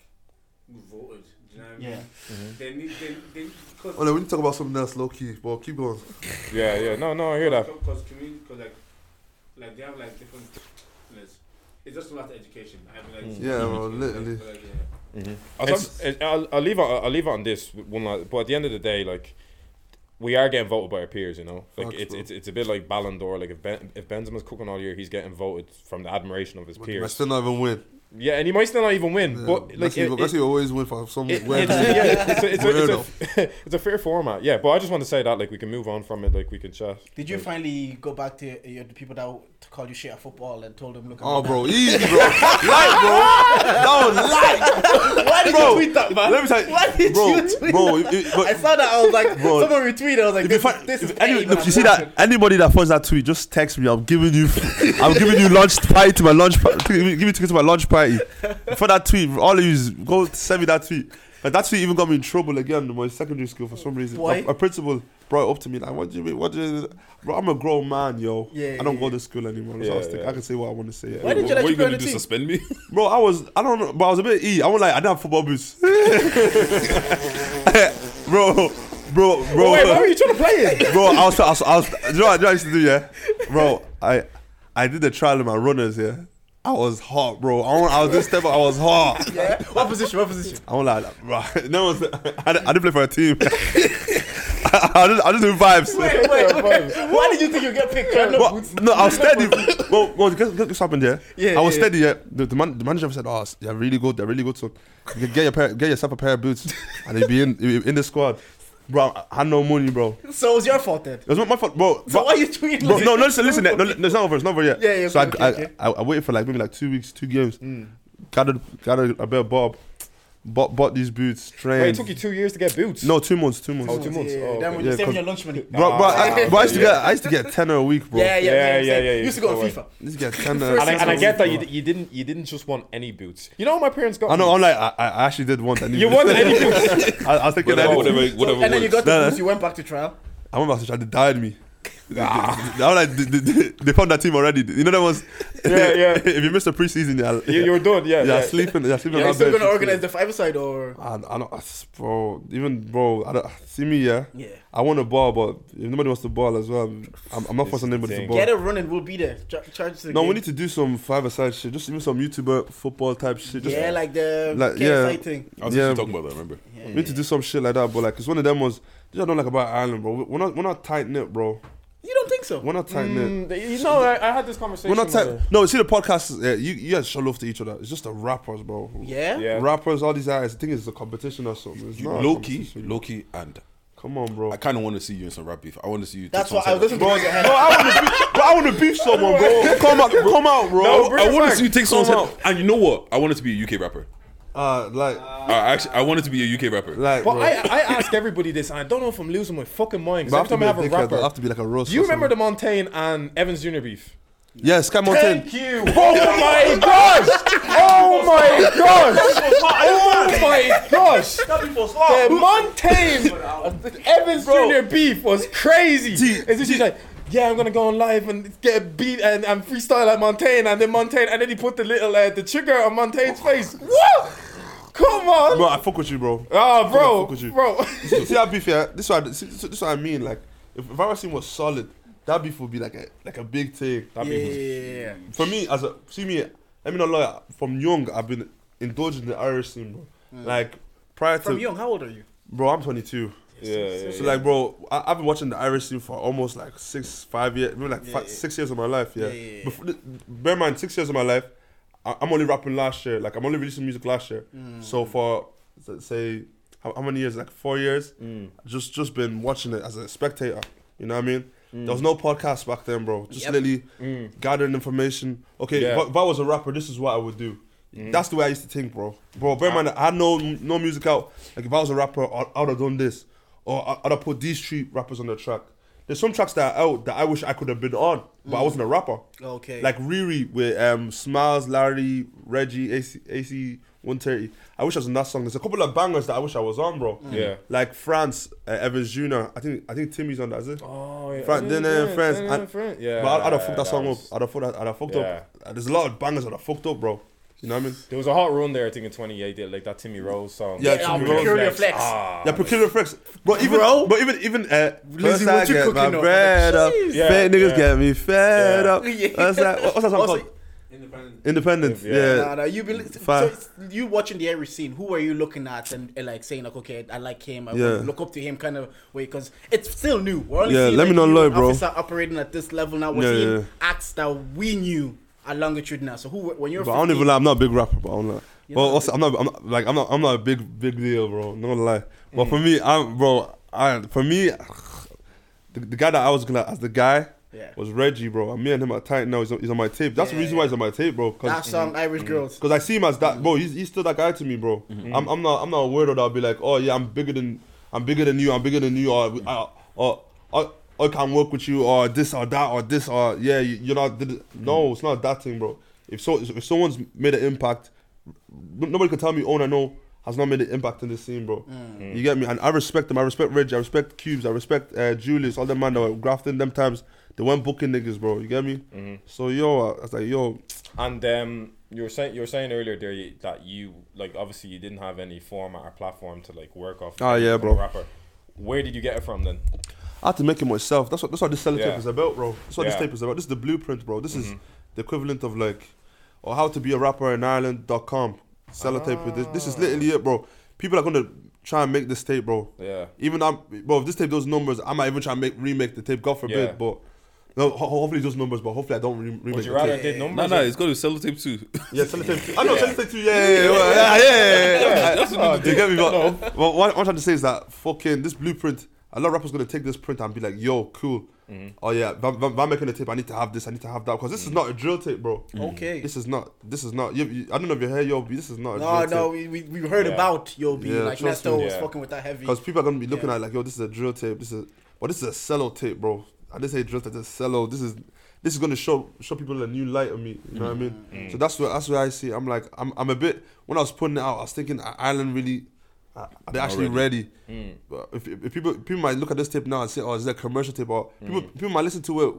voted. You know what I mean? Mm-hmm. Yeah. They need they they because Oh, we need to talk about something else, low key. Well, keep going. yeah yeah no no I hear that Because community, because like, like they have like different. It's, it's just about the education. I mean, mm. like, Yeah, well, like, literally. like, Mm-hmm. it- I'll, I'll leave it. I'll leave it on this one. Last, but at the end of the day, like we are getting voted by our peers. You know, like it's, bro. it's it's a bit like Ballon d'Or. Like if ben, if Benzema's cooking all year, he's getting voted from the admiration of his But I peers. still not even win. Yeah, and he might still not even win. Yeah, but like Messi, it, Messi it, always win for some it- weird it's, yeah, it's, a, it's, a, Weirdo. it's, a, it's a fair format. Yeah, but I just want to say that like we can move on from it. Like we can chat. Did you Like, finally go back to uh, the people that called you shit at football and told them, look Oh, bro, man? easy, bro. Light, bro. That was light. Why did Bro, you tweet that, man? Let me tell you, Why did bro, you tweet bro. that? it- but I saw that. I was like, Bro, someone retweeted. I was like, this, find, this is any, pain, look, you see that anybody that finds that tweet, just text me. I'm giving you, I'm giving you lunch party to my lunch. Give me give me tickets to my lunch party. For that tweet, all of you go send me that tweet. Like that tweet even got me in trouble again in my secondary school for some reason. Why? A, a principal brought it up to me like, "What do you mean? What do you?" Bro, I'm a grown man, yo. Yeah, I don't yeah, go to school anymore. So Yeah, I, was thinking, yeah. I can say what I want to say. Why did you let what you are you go gonna do? team? Suspend me? Bro, I was I don't know, but I was a bit e. I was like I didn't have football boots. bro, bro, bro. Wait, why were you trying to play it? bro, I was, I was, I was, you know what, do you know what I used to do, yeah? Bro, I, I did the trial in my runners, yeah. I was hot, bro. I, I was this step, I was hot. Yeah. What position? What position? I was like, bro, no one's, I, didn't- I didn't play for a team. I, just, I just do vibes. Wait, wait, wait. Why did you think you get picked? You no But, no, I was steady. well, well, guess, guess what's happened there? Yeah, I was yeah, steady. Yeah, the, the, man, the manager said, "Oh, they're really good. They're really good. So get get your pair, get yourself a pair of boots, and you'll be in you'll be in the squad." Bro, I had no money, bro. So it was your fault then. It was not my fault, bro. So but- why are you tweeting? Bro, no, no, listen, listen. No, no, it's not over. It's not over yet. Yeah, yeah, So okay, I, okay, Mm. I, I, I waited for like maybe like two weeks, two games. Got Gathered, gathered a bit of Bob. Bought, bought these boots. Trained. Wait, it took you two years to get boots. no, two months. Two months. Oh, two months. Yeah, Oh, Then okay. when you Yeah, saving 'cause- your lunch money. Bro, bro, I, ah. bro, I used to get, I used to get tenner a week, bro. Yeah, yeah, Yeah, yeah, yeah, yeah, You used to go on you- FIFA. I used to get tenner. And I, and I get that you, Bro. you didn't you didn't just want any boots. You know what my parents got? I know. me? I'm like, I, I actually did want any. You boots. wanted any boots. I, I was thinking, Whatever, that whatever, whatever and then you works. got the Nah, nah. boots. You went back to trial. I went back to try to died me. Ah. I was like, they, they, they found that team already. You know that was. Yeah, yeah. if you missed the preseason, yeah, You, you were done. Yeah, yeah, yeah. sleeping, yeah, sleeping. Are on you that still gonna organize the five side or? I, I don't, bro. Even bro, I don't, see me, yeah. Yeah. I want a ball, but if nobody wants the ball as well, I'm, I'm not forcing anybody to ball. Get it running. We'll be there. Ch- charge the No, game. we need to do some five-a-side shit. Just even some YouTuber football type shit. Just, Yeah, like the Like, KSI yeah. thing. I was Yeah. actually talking about that. Remember? Yeah, we need to do some shit like that. But like, it's one of them was. This I don't like about Ireland, bro. We're not, we're not tight knit, bro. You don't think so? We're not tight knit. Mm, you know, I, I had this conversation. We're not tight. a- No, see the podcast. Yeah, you, you guys show love to each other. It's just the rappers, bro. Yeah. Yeah. Rappers, all these guys. I think it's a competition or something. It's You not a low key, low key, and Come on, bro. I kind of want to see you in some rap beef. I want to see you. That's take what I was side- listening to. Bro, Bro, I want to beef. Bro, I want to beef someone, bro. Come out, come out, bro. No, I want to see you take someone's Come head. And you know what? I want it to be a UK rapper. Uh, like, Uh, actually, I wanted to be a UK rapper. like, But bro. I, I ask everybody this, and I don't know if I'm losing my fucking mind. But every time I have a to rapper, I have to be like a roast. do you remember the something. Montaigne and Evans Junior beef? Yeah, Sky Mountain. you. Oh my gosh! Oh my gosh! Oh my gosh! The Montaigne Evans Junior beef was crazy. See, Is this just like? Yeah, I'm gonna go on live and get a beat and, and freestyle at Montaigne, and then Montaigne, and then he put the little uh, the trigger on Montaigne's face. What? Come on! Bro, I fuck with you, bro. Oh, I bro, fuck with you. bro. see, that beef, yeah? This is what, this, this is what I mean. Like, if, if our scene was solid, that beef would be like a like a big thing. That Yeah, beef was yeah, yeah. For me, as a see me, let me not lie. From young, I've been indulging the Irish scene, bro. Mm. Like prior From to, from young, how old are you? bro, I'm 22. Yeah, yeah, So like, bro, I, I've been watching the Irish scene for almost like six, five years, maybe like Yeah, five, six years of my life. Yeah. Yeah, yeah, yeah. Before, bear in mind, six years of my life, I, I'm only rapping last year. Like I'm only releasing music last year. Mm. So for say how, how many years? Like four years. Mm. Just just been watching it as a spectator. You know what I mean? There was no podcast back then, bro. Just Yep. literally Mm. gathering information. Okay, Yeah. if, I- if I was a rapper, this is what I would do. Mm. That's the way I used to think, bro. Bro, bear in mind, I had no no music out. Like if I was a rapper, I, I would have done this, or I, I'd have put these three rappers on the track. There's some tracks that are out that I wish I could have been on, but I wasn't a rapper. Okay. Like Riri with um Smiles, Larry, Reggie, AC, AC 130. I wish I was on that song. There's a couple of bangers that I wish I was on, bro. Yeah. Like France, uh, Evans Jr. I think I think Timmy's on that, is it? Oh, yeah. Fran- then, uh, friends, and- yeah. but I'd, I'd have fucked that that song was- up. I'd have fucked that. I'd have fucked Yeah. up. Uh, There's a lot of bangers that I fucked up, bro. You know what I mean? There was a hot run there, I think, in 2018, like that Timmy Rose song. Yeah, Yeah, Timmy Peculiar Rose. Flex. Ah, Yeah, peculiar flex. But even, Bro. but even, even, uh, Lizzie, what I you get cooking my up? bread up. Yeah, Fake niggas yeah. get me fed Yeah. up. Yeah. What's that? What's that song Also- called? Independent. Yeah. Yeah. Nah, nah, you be, so you watching the Irish scene. Who are you looking at and, and like saying like, okay, I like him. I Yeah. look up to him, kind of way because it's still new. We're only Yeah, seeing, let me like, not you, lie, bro. Offica operating at this level now. We're Yeah, seeing yeah. acts that we knew at longitudinal. So who when you're But I don't even lie. I'm not a big rapper, but I'm not. You're Well, not what's, I'm not. I'm not like. I'm not. I'm not a big big deal, bro. Not gonna lie. But for mm. me, I'm bro. I for me, the, the guy that I was gonna as the guy Yeah. was Reggie, bro. And me and him are tight now. He's on, he's on my tape. That's the Yeah. reason why he's on my tape, bro. Cause that song mm-hmm. Irish Girls. Mm-hmm. Because I see him as that, mm-hmm. bro. He's, he's still that guy to me, bro. I'm, I'm not I'm not a weirdo that'll be like, oh yeah, I'm bigger than I'm bigger than you. I'm bigger than you, or or or, or I can't work with you, or this or that, or this or yeah, you, you're not. No, it's not that thing, bro. If so, if someone's made an impact, nobody can tell me, oh, I know has not made an impact in this scene, bro. You get me? And I respect them. I respect Reggie. I respect Cubes. I respect uh, Julius. All them man that were grafting them times. They weren't booking niggas, bro. You get me? So yo, I was like, yo, And um, you were saying you were saying earlier there that you like obviously you didn't have any format or platform to like work off. Ah, yeah, bro. Rapper. Where did you get it from then? I had to make it myself. That's what that's what this sellotape Yeah. is about, bro. That's what Yeah. this tape is about. This is the blueprint, bro. This is Mhm. the equivalent of like or how to be a rapper in Ireland.com. Sellotape with this. This is literally it, bro. People are gonna try and make this tape, bro. Yeah. Even I'm bro, if this tape does numbers, I might even try and make remake the tape, God forbid, Yeah. but no, ho- hopefully those numbers, but hopefully I don't re- remake Would you the rather tape. did Nah, numbers? nah, or- it's got to sell the tape too. Yeah, sellotape. Two. I know sellotape two. Yeah, yeah, yeah, yeah, yeah. yeah, yeah. That's Oh, you get me? But, but what I'm trying to say is that fucking this blueprint. A lot of rappers gonna take this print and be like, "Yo, cool. Mm-hmm. Oh yeah, if I'm, if I'm making a tape, I need to have this. I need to have that because this is mm. not a drill tape, bro. Mm. Okay. This is not. This is not. You, you, I don't know if you heard Yo, B. This is not a No, drill no, tape. we, we, we heard Yeah. about Yo B. Yeah, like trust Nesto me. was Yeah. fucking with that heavy. Because people are gonna be looking Yeah. at like, yo, this is a drill tape. This is, but this is a Sello tape, bro. I didn't say drill tape. This is Sello. This is, this is gonna show show people a new light of me. You know what I mean? Mm. So that's what that's what I see. I'm like, I'm I'm a bit. When I was putting it out, I was thinking, Island really. Uh, Are they actually ready? But if, if people people might look at this tape now and say, "Oh, is that a commercial tape?" Or people people might listen to it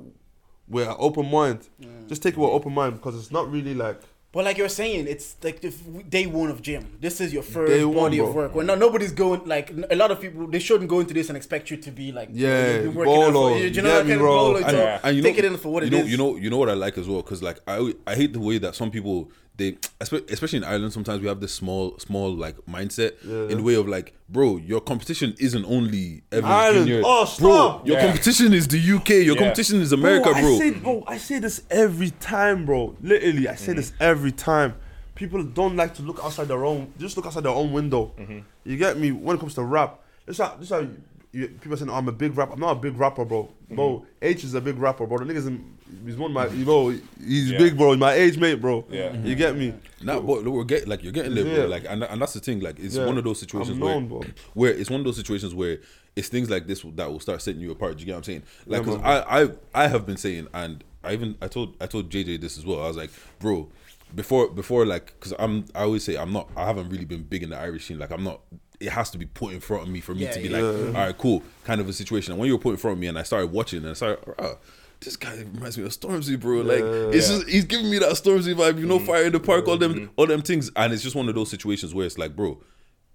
with an open mind. Just take it with an open mind because it's not really like But like you're saying, it's like the f- day one of gym. This is your first Day body bro. of work. Well, no, nobody's going like n- a lot of people. They shouldn't go into this and expect you to be like Yeah, you've been working out bolo, for, you, you know get that me, kind bro. of bolo. And- and you take know, it in for what you it know, is. You know, you know what I like as well, because like I I hate the way that some people they especially in Ireland sometimes we have this small small like mindset Yeah. in the way of like, bro, your competition isn't only Evans Ireland. Junior. Oh, bro, your Yeah. competition is the UK. Your Yeah. competition is America, bro, bro. I say, bro, I say this every time, bro. Literally, I say this every time. People don't like to look outside their own. Just look outside their own window. Mm-hmm. You get me? When it comes to rap, this how this how you, people saying, oh, "I'm a big rapper." I'm not a big rapper, bro. Bro, mm-hmm. H is a big rapper, bro. The niggas, in, he's one of my, you know, he's Yeah. big, bro. He's my age mate, bro. Yeah. You get me? Nah, but we're getting like you're getting there, Yeah. bro. Like, and, and that's the thing. Like, it's Yeah. one of those situations I'm where, bro. where it's one of those situations where it's things like this that will start setting you apart. Do you get what I'm saying? Like, man. I, I, I have been saying, and I even I told I told JJ this as well. I was like, bro, before before like, because I'm I always say I'm not I haven't really been big in the Irish scene. Like, I'm not. It has to be put in front of me for me Yeah, to be yeah. like, all right, cool, kind of a situation. And when you were put in front of me, and I started watching, and I started. "Rah, this guy reminds me of Stormzy, bro. Like it's just he's giving me that Stormzy vibe, you know, mm-hmm. fire in the park, all them, mm-hmm. all them things, and it's just one of those situations where it's like, bro,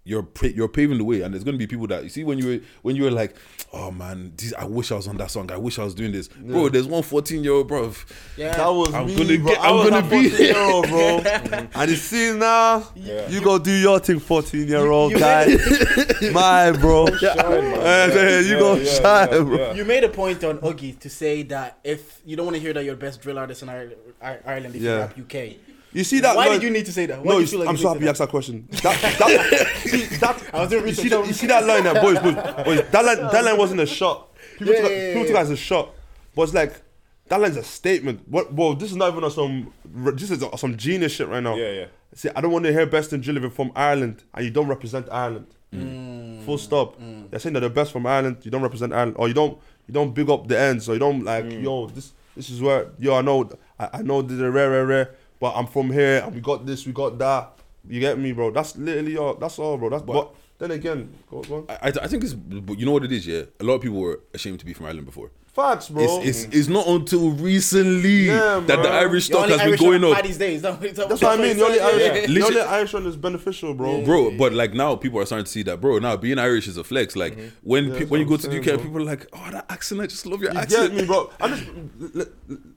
you're you're paving the way, and there's gonna be people that you see when you were when you were like, oh man, this, I wish I was on that song, I wish I was doing this, bro. There's one 14 year old bro. yeah, That was I'm me, gonna bro. get- I I'm gonna a be- 14 year old, bro. and you see now, Yeah. you go do your thing, 14 year old You- you guy. My bro. Shine, man. You Yeah, go yeah, shine, yeah, bro. You made a point on Oogie to say that if you don't want to hear that you're best drill artist in Ireland, Ireland if Yeah. you rap UK. You see that? Why line- did you need to say that? Why No, you you- feel like I'm you so happy you asked that question. That, that, see, that, I was doing you, see that, on- you see that line there, boys, boys, boys. That line, that line wasn't a shot. People, Yeah, took, yeah, yeah, people took it as a shot, but it's like that line's a statement. What? Well, this is not even on some. This is some genius shit right now. Yeah, yeah. See, I don't want to hear best in drill from Ireland and you don't represent Ireland. Mm. Full stop. They're saying that they're best from Ireland. You don't represent Ireland, or you don't you don't big up the ends, or you don't like Mm. yo this this is where yo I know I, I know this is rare rare rare, but I'm from here and we got this we got that. You get me, bro? That's literally all. That's all, bro. That's but, then again, go, go on. I, I I think it's but you know what it is. Yeah, a lot of people were ashamed to be from Ireland before. Facts, bro. It's, it's it's not until recently Yeah, that the. Irish stock only has been Irish going on up. Paddy's Day. Is that, is what I mean. The only Irish, yeah. the only Irish one is beneficial, bro. bro. But like now, people are starting to see that, bro. Now being Irish is a flex. Like Mm-hmm. when Yeah, pe- when you go I'm to the UK, bro. people are like, "Oh, that accent! I just love your You accent." get me, bro. I'm just.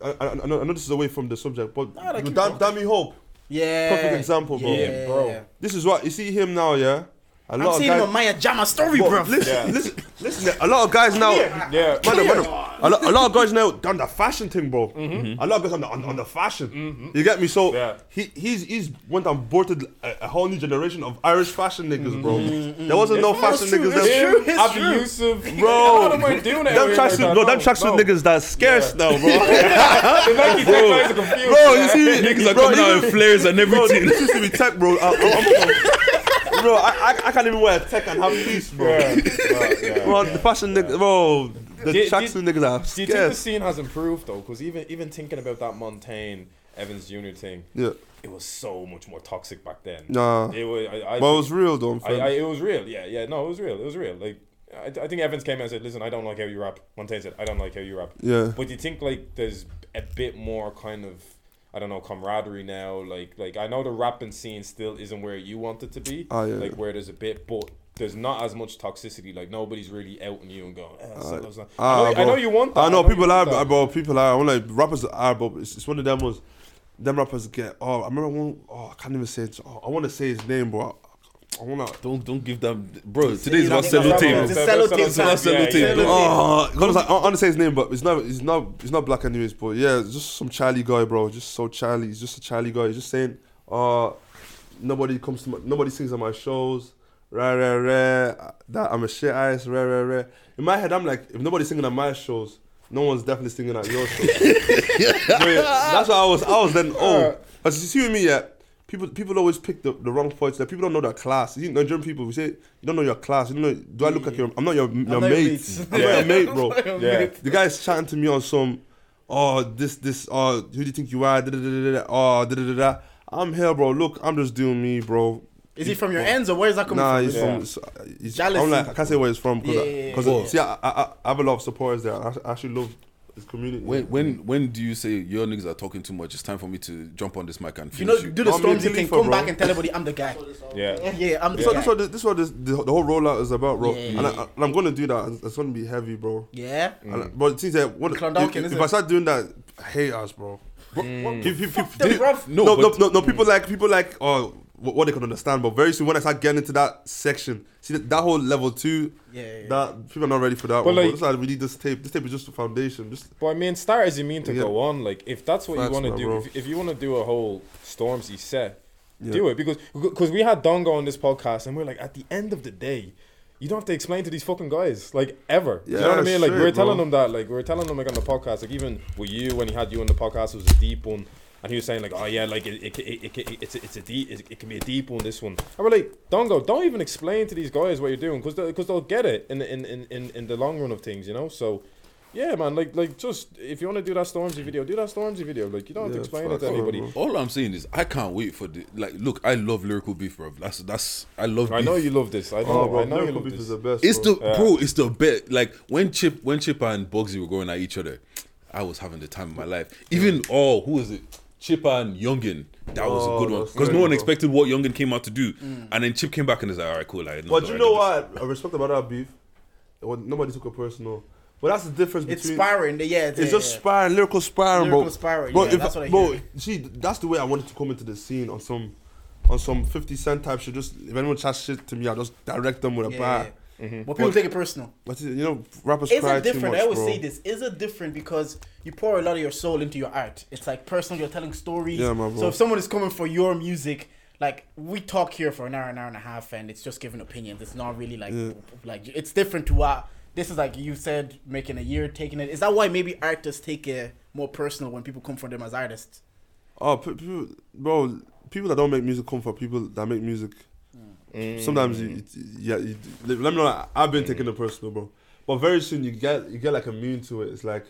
I, I, I know I know this is away from the subject, but Nah, that damn, damn me hope. Yeah. Perfect example, bro. Yeah, bro. This is what you see him now, yeah. A I'm lot seeing of him on Maya Jama story, Bro, bro. listen, listen, listen. A lot of guys now. Yeah. Man, man, a, lot, a lot of guys now done the fashion thing, bro. Mm-hmm. A lot of guys on the, on, on the fashion. Mhm. You get me? So Yeah. he he's he's went and aborted a, a whole new generation of Irish fashion niggas, bro. Mm-hmm. There wasn't no fashion true, niggas. that's there. true. It's Abu true. Yusuf, Bro. a lot of them ain't doing it. Them anyway like tracksuit, that. no, them tracksuit niggas that's scarce now, bro. The Nike tech guys are bro, you see, Niggas are coming out even- in flares and Bro, everything. this used to be tech, bro. I, am bro, I, I, I can't even wear a tech and have peace, bro. Yeah, yeah, yeah. Bro, the fashion niggas, bro, the Did- tracksuit did- niggas are Do you think the scene has improved though? Because even even thinking about that Montaigne Evans Jr. thing, Yeah, it was so much more toxic back then. nah. It was. I, I, But it was real, though. I'm I, it was real. Yeah, yeah. No, it was real. It was real. Like I, I think Evans came out and said, "Listen, I don't like how you rap." Montaigne said, "I don't like how you rap." Yeah. But do you think like there's a bit more kind of I don't know camaraderie now? Like like I know the rapping scene still isn't where you want it to be. Ah, yeah, Like yeah. where there's a bit, but. There's not as much toxicity. Like nobody's really outing you and going. Eh, so not-" Ah, I, know, I know you want. That. I know you people are, that. bro. People are. I'm like rappers are, but it's, it's one of them was. Them rappers get. Oh, I remember one. Oh, I can't even say it. Oh, I want to say his name, bro. I wanna. Don't don't give them, bro. Today's you about don't think Sellotape. about- It's a Sellotape It's time. about Sellotape. Yeah, yeah. Oh, God, I, I want to say his name, but it's not. It's not. It's not black anyways. But yeah, it's just some Charlie guy, bro. Just so Charlie. He's just a Charlie guy. He's just saying, uh, nobody comes to my, nobody sings at my shows. Rah rah rah. That I'm a shit ass. Rah rah rah. In my head, I'm like, if nobody's singing at my shows, no one's definitely singing at your shows. So, yeah, that's what I was. I was then. Oh, as you see with me, yeah. People, people always pick the, the wrong points. Like people don't know their class. You know, Nigerian people, we say you don't know your class. You know. Do I look like your? I'm not your, your mate. I'm not your mate, bro. Yeah. The guy's chatting to me on some, oh this this oh who do you think you are? Da, da, da, da, da, oh da, da, da, da. I'm here, bro. Look, I'm just doing me, bro. Is he from your ends or where is that coming Nah, from? he's Yeah. from. He's, Jealousy. I'm like I can't say where he's from because Yeah, yeah, yeah, see I, I I have a lot of supporters there. I I actually love his community. When when when do you say your niggas are talking too much? It's time for me to jump on this mic and You know, finish you. do the me Stormzy thing. Khalifa, Come bro. back and tell everybody I'm the guy. Yeah. Yeah, I'm the So guy. this what this, this what this, the, the whole rollout is about, bro. Yeah, and, I, and I'm gonna do that. and It's gonna be heavy, bro. yeah. And, but it seems that what, Clondalkin, if, is if it? I start doing that, hate us, bro. If- if- if- them, bruv. No, no, no, no, no. People like people like oh, what, what they can understand. But very soon when I start getting into that section, see that, that whole level two, Yeah, yeah, yeah. that people are not ready for that But one. But like- we need this tape. This tape is just a foundation. Just But I mean, start as you mean to Yeah. go on. Like, if that's what Facts, you want to do, if, if you want to do a whole Stormzy set, Yeah. do it because because we had Dongo on this podcast and we're like, at the end of the day, you don't have to explain to these fucking guys like ever. Do you know what I mean? Like we're telling bro. them that, like we're telling them like on the podcast, like even with you when he had you on the podcast, it was a deep one. And he was saying like, oh yeah, like it, it, it, it, it's a, it's a deep, it, it can be a deep one. This one, and we're like, Dongo, don't even explain to these guys what you're doing because because they'll get it in, the- in in in in the long run of things, you know. So yeah, man, like like just if you want to do that Stormzy video, do that Stormzy video. Like you don't have to explain it to anybody. bro. All I'm saying is I can't wait for the like. Look, I love lyrical beef, bro. That's that's I love. I beef. know you love this. I oh, know. oh, bro, I know you Lyrical love Beef this. is the best. It's bro. the bro. It's the bet. Like when Chip, when Chip and Bugzy were going at each other, I was having the time of my life. Even oh, who was it? Chip and Yungen. That was Oh, a good one because no one bro. expected what Yungen came out to do, mm. and then Chip came back and was like, "All right, cool." Like, But you know what I respect about that beef? Nobody took it personal. But that's the difference between. It's between. sparring. Yeah, it's, It's yeah, just yeah. sparring, lyrical sparring, Lyrical bro. sparring, bro, yeah, if, that's what I bro, hear. see, that's the way I wanted to come into the scene on some, on some Fifty Cent type shit. Just if anyone chats shit to me, I will just direct them with a Yeah, bar. yeah. but people take it personal. But you know, rappers Is cry it different? too much, I always bro. say this. Is it different because you pour a lot of your soul into your art? It's like personal. You're telling stories. Yeah, man, bro. So if someone is coming for your music, like we talk here for an hour, an hour and a half, and it's just giving opinions. It's not really like Yeah. like it's different to what this is like. You said making a year, taking it. Is that why maybe artists take it more personal when people come for them as artists? Oh, people, bro, people that don't make music come for people that make music. Sometimes, mm. you, yeah, you, let me know. I've been taking it personal, bro. But very soon you get you get like immune to it. It's like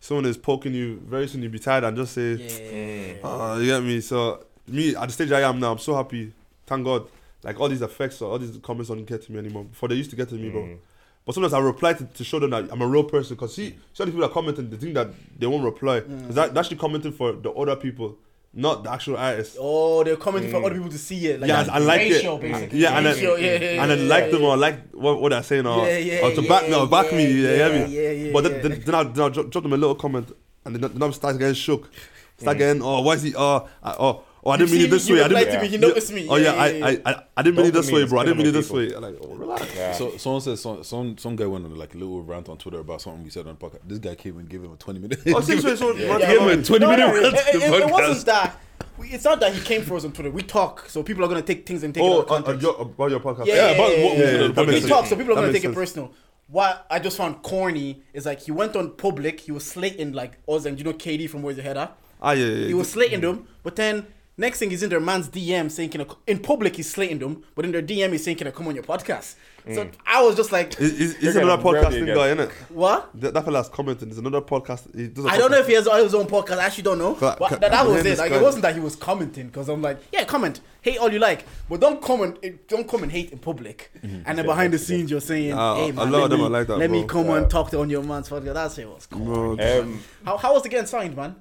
someone is poking you. Very soon you be tired and just say, Yeah. "Ah, you get me." So me at the stage I am now, I'm so happy. Thank God. Like all these effects or all these comments don't get to me anymore. Before they used to get to me, bro. Mm. But sometimes I reply to, to show them that I'm a real person. Cause see, some of the people are commenting, they think that they won't reply. Mm. Is that they're actually commenting for the other people, not the actual artist. Oh, they're commenting for mm. other people to see it. Like Yeah, I like it. ratio, basically. Yeah, and then, Ratio, yeah, yeah, and then like them or like what, what they're saying or, Yeah, yeah, or to back no back me. yeah, Yeah, yeah, yeah, but then, then, then I then I drop, drop them a little comment and then, then I start getting shook. Start getting oh why is he oh I, oh oh I didn't mean it this way. I didn't replied to me, you noticed me. Oh Yeah, yeah, yeah, I. I I I didn't mean it this way, bro. I didn't mean it this way. Like oh, relax. Yeah. So someone says some, some some guy went on like a little rant on Twitter about something we said on the podcast. This guy came and gave him a twenty minute. Oh, see, so, so, man, Give him a twenty No, minute no, rant. it, it, it, it wasn't that. we- It's not that he came for us on Twitter. We talk, so people are gonna take things and take Oh, it out of uh, uh, your, about your podcast. yeah, yeah, yeah, about yeah, what we yeah, yeah. on the that makes We talk, so people are That gonna makes take it personal. What I just found corny is like he went on public. He was slating like us and you know KD from Where's Your Head At? Ah, yeah, yeah. He was slating them, but then next thing he's in their man's DM saying, "Can I co-" in public he's slating them, but in their DM he's saying, "Can I come on your podcast?" So I was just like, Is, is, is another getting rowdy podcasting again. guy, innit? "What?" That, that fella's commenting. There's another podcast. He does a I don't know if he has his own podcast. I actually don't know. Ca- But that, that was it. Like it wasn't that he was commenting because I'm like, yeah, comment, hate all you like, but don't comment, don't come and hate in public. And then behind the scenes you're saying, Ah, hey a man, lot let of them me, are like that, let me bro. come and talk to on your man's podcast. That's it was. Cool. Um, How how was it getting signed, man?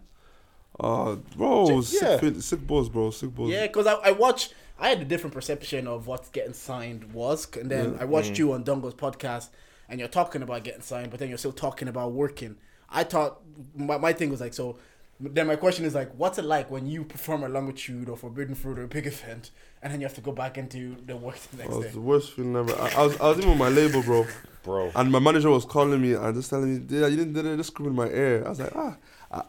Uh, bro, sick, yeah. fit- sick balls, bro, sick balls. Yeah, because I, I watched. I had a different perception of what getting signed was, and then I watched you on Dongo's podcast, and you're talking about getting signed, but then you're still talking about working. I thought my, my thing was like so. Then my question is like, what's it like when you perform a longitude or forbidden fruit or a big event, and then you have to go back into the work the next Oh, day? it's the worst feeling ever. I, I was, I was even with my label, bro, bro. and my manager was calling me and just telling me, "Yeah, you didn't, did it, just scream in my ear." I was like, "Ah."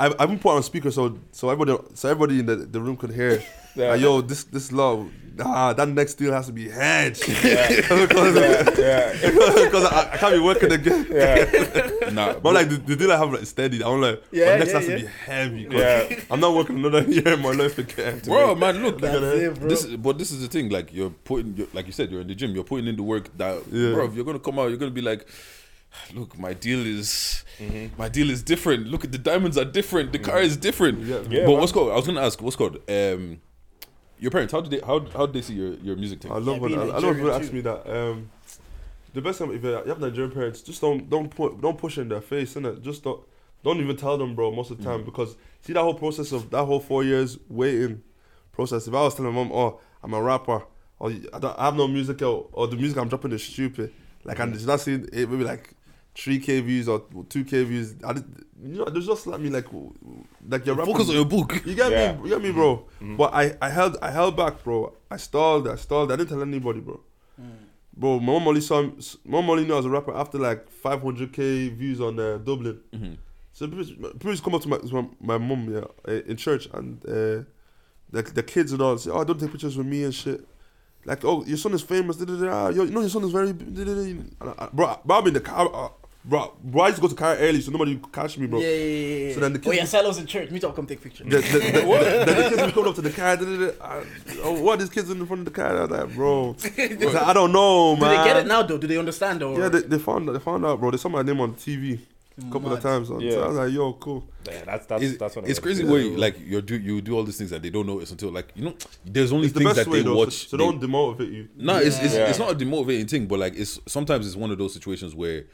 I, I even put on a speaker so so everybody so everybody in the, the room could hear. Yeah. Like, yo, this this law, ah, that next deal has to be hedged because yeah, because I, I can't be working again. yeah, Nah, But like the, the deal I have like steady, I'm like, Yeah, yeah, next yeah, has yeah. to be heavy. Yeah. I'm not working another year in my life again. bro, make- man, look, That's it, bro. This, is- but this is the thing. Like you're putting, you're, like you said, you're in the gym. You're putting in the work. That, Yeah. bro, if you're gonna come out, you're gonna be like, look, my deal is, my deal is different. Look at the diamonds are different. The car is different. Yeah. Yeah, but man. what's called? I was gonna ask, what's called? Um, your parents. How did they? How how did they see your, your music thing? I love Yeah, when I, I love when people ask me that. Um, the best time if you have Nigerian parents, just don't don't put don't push it in their face, innit? Just don't don't even tell them, bro. Most of the time, because see that whole process of that whole four years waiting process. If I was telling my mom, oh, I'm a rapper, or I, don't, I have no music out, or the music I'm dropping is stupid, like I'm just not seeing it maybe like. 3k views or 2k views. I did, you know, there's just like me like like you're rapping. Focus on your book. You get Yeah. me, you get me, bro. But I, I held, I held back, bro. I stalled, I stalled. I didn't tell anybody, bro. Bro, my mom only saw, my mom only knew I was a rapper after like 500k views on uh, Dublin. So people, people come up to my, to my, my mom, yeah, uh, in church, and uh, the, the kids and all say, "Oh, don't take pictures with me and shit." Like, oh, your son is famous. Da, da, da, ah, yo, you know your son is very, da, da, da. I- I- bro. Bro, I'm in the car, uh, bro. Bro, I used to go to car early, so nobody could catch me, bro. Yeah, yeah, yeah, yeah. So then the oh, kids, oh kids- yeah, Sello's in church. Me talk, come take pictures. The, the, the, the, the, the kids were coming up to the car. Da, da, da, oh, what is kids in front of the car? I was like, bro. I, was like, I don't know, man. Do they get it now though? Do they understand or? Yeah, they, they found out they found out, bro. They saw my name on TV a mm, couple Mad. of times. So Yeah. I was like, yo, cool. yeah. That's that's It's, that's what it's I crazy meant. where you, like you do you do all these things that they don't notice until like you know there's only It's things best that way they though, watch. so, so they- don't demotivate you. No, it's it's, Yeah. it's not a demotivating thing, but like it's sometimes it's one of those situations where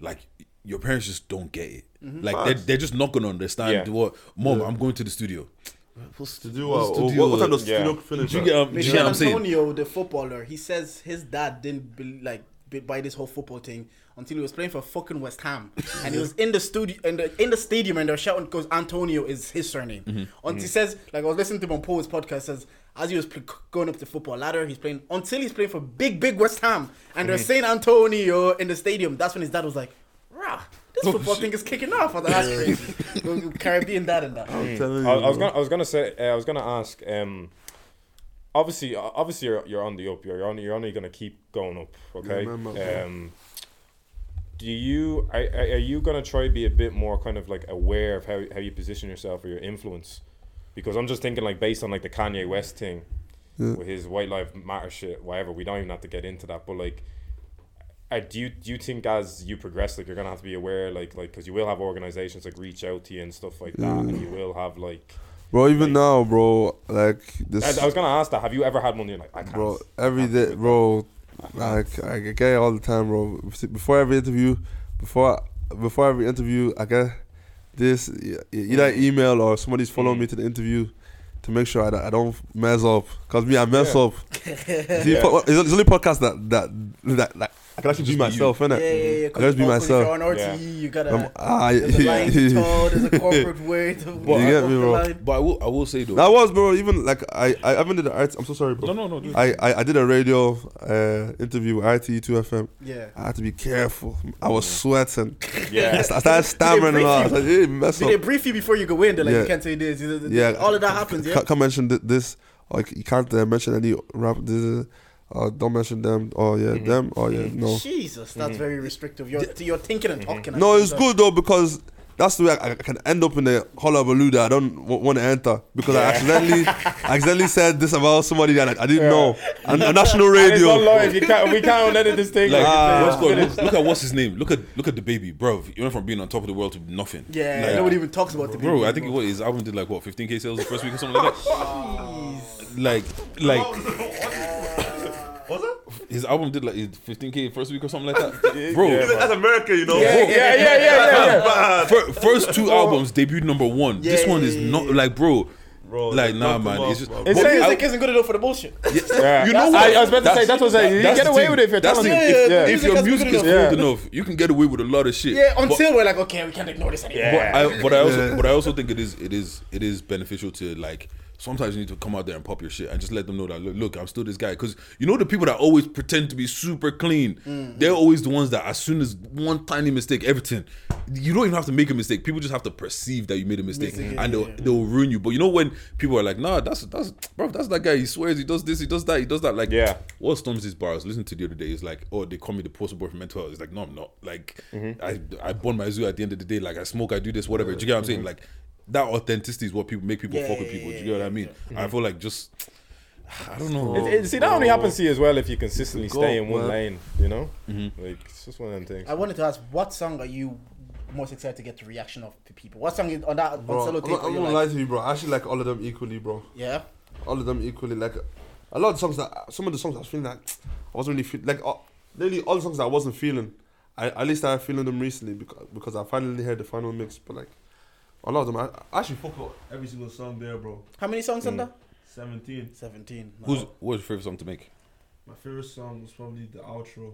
like your parents just don't get it. Like they're, they're just not gonna understand Yeah. what mom, I'm going to the studio. What's To do what's what? to do what, what time with- does Yeah. studio finish? Do you get, um, do you Michail get what I'm saying? Antonio, the footballer, he says his dad didn't be, like bit by this whole football thing until he was playing for fucking West Ham, and he was in the studio in the in the stadium, and they're shouting because Antonio is his surname. Mm-hmm. Until he says, like I was listening to him Paul's podcast, says as he was pl- going up the football ladder, he's playing until he's playing for big big West Ham, and they're saying Antonio in the stadium. That's when his dad was like, "Rah." This Oh, football thing is kicking off. I thought that's crazy. Caribbean dad and that. I'm telling you, I, I was gonna, I was gonna say, uh, I was gonna ask. Um, obviously, obviously, you're, you're on the up. You're only, you're only gonna keep going up. Okay. Yeah, man, man. um, do you are, are are you gonna try to be a bit more kind of like aware of how, how you position yourself or your influence? Because I'm just thinking like based on like the Kanye West thing Yeah. with his white life matter shit, whatever. We don't even have to get into that, but like. Do you do you think as you progress, like you're gonna have to be aware, like like because you will have organizations like reach out to you and stuff like that, and you will have like bro. Even now, bro, like this, I, I was gonna ask that. Have you ever had one? You're like, I can't. bro. Every day, bro. Like I get it all the time, bro. Before every interview, before before every interview, I get this either email or somebody's following me to the interview to make sure I, I don't mess up. Cause me, I mess Yeah. up. See, po- it's it's only podcast that that that like I can actually be Just be myself, innit? Yeah, yeah, yeah. I just be If myself. you're on RTE, Yeah. you gotta. Um, ah, there's a line to yeah. there's a corporate way to walk You get me, bro? But I will, I will say though. That was, bro. Even like I, I haven't did the art. I'm so sorry, bro. No, no, no. I, I, I did a radio uh, interview with RTE2 FM. Yeah. I had to be careful. I was sweating. yeah. I started stammering and all. I was like, hey, mess Did they up. brief you before you go in? They're like, Yeah. you can't say this. you know, Yeah. All of that happens, yeah? Can't, can't mention this. Like you can't uh, mention any rap. This, uh, don't mention them. Oh yeah, Mm-hmm. them. Oh yeah, no. Jesus, that's very restrictive. You're, you're thinking and talking. at No, it's same good though because that's the way I, I can end up in the hullabaloo that I don't w- want to enter because I accidentally, I accidentally said this about somebody that I, I didn't Yeah. know on, on national And it's radio. not live. You can't. We can't edit this thing. Like, Like, what's going, look, look at what's his name. Look at look at the baby, bro. You went from being on top of the world to nothing. Yeah, Like, nobody even talks about the Bro, I think anymore. what his album did like what 15k sales the first week or something like that. like, like. His album did like 15k first week or something like that, bro. Yeah, That's America, you know. Yeah, yeah, yeah, yeah, yeah. yeah. fir- first two albums debuted number one. this one is not like, bro. Bro, Like, nah, man. him It's off, just. bro. His but I- music isn't good enough for the bullshit. Yeah. You know what? I, I was about to say That's- that was like you get away with it if you're That's the talented. thing. If, Yeah, if music your has to be music is enough. good enough, you can get away with a lot of shit. Yeah, But- until we're like, okay, we can't ignore this anymore. Yeah. But I, but I also, but I also think it is, it is, it is beneficial to like. Sometimes you need to come out there and pop your shit and just let them know that look, look I'm still this guy. Because you know the people that always pretend to be super clean, Mm. they're always the ones that as soon as one tiny mistake, everything, you don't even have to make a mistake. People just have to perceive that you made a mistake, Mistake, yeah, and they'll yeah. they'll ruin you. But you know when people are like, nah, that's that's bro, that's that guy. He swears he does this, he does that, he does that. Like, Yeah. what storms these bars? Listen to the other day is like, oh, they call me the poster boy for mental health. It's like, no, I'm not. Like, Mm-hmm. I I burn my zoo at the end of the day. Like, I smoke, I do this, whatever. Do you get what I'm Mm-hmm. saying? Like, that authenticity is what people make people Yeah, fuck with people. Do yeah, you get what I mean? Mm-hmm. I feel like just, I don't know. It, it, see, that only happens to you as well if you consistently Go, stay in one man. lane. You know, Mm-hmm. like it's just one of them things. I wanted to ask, what song are you most excited to get the reaction of the people? What song is on that Bro, on solo I'm tape? I'm you gonna like, lie to you, bro. I actually like all of them equally, bro. yeah, All of them equally. Like a lot of songs that some of the songs I was feeling like I wasn't really feel like uh, nearly all the songs that I wasn't feeling. I at least I feeling them recently because because I finally heard the final mix. But like a lot of them, I, I actually fuck with every single song there, bro. how many songs on that? Seventeen. Seventeen. No. Who's what's your favorite song to make? My favorite song was probably the outro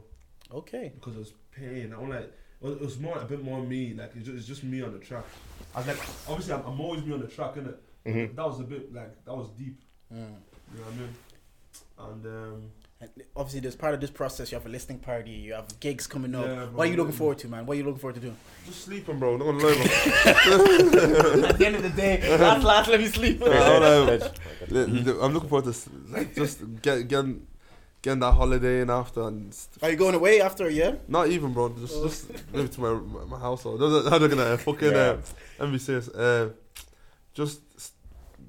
okay? because it was pain. I want like it was, it was more a bit more me. Like it's just, it's just me on the track. I was like, obviously I'm, I'm always me on the track, innit? Mhm. That was a bit like that was deep. Mm. You know what I mean? And um, And obviously, there's part of this process. You have a listening party. You have gigs coming up. Yeah, what are you looking forward to, man? What are you looking forward to doing? just sleeping, bro. Not gonna lie. At the end of the day, last, last, let me sleep. I don't know. Bitch. Li- I'm looking forward to like just get getting getting that holiday in after and Are you going away after a year? not even, bro. Just just maybe to my my, my household. How they gonna fucking Yeah. uh, MVCS? Uh, just s-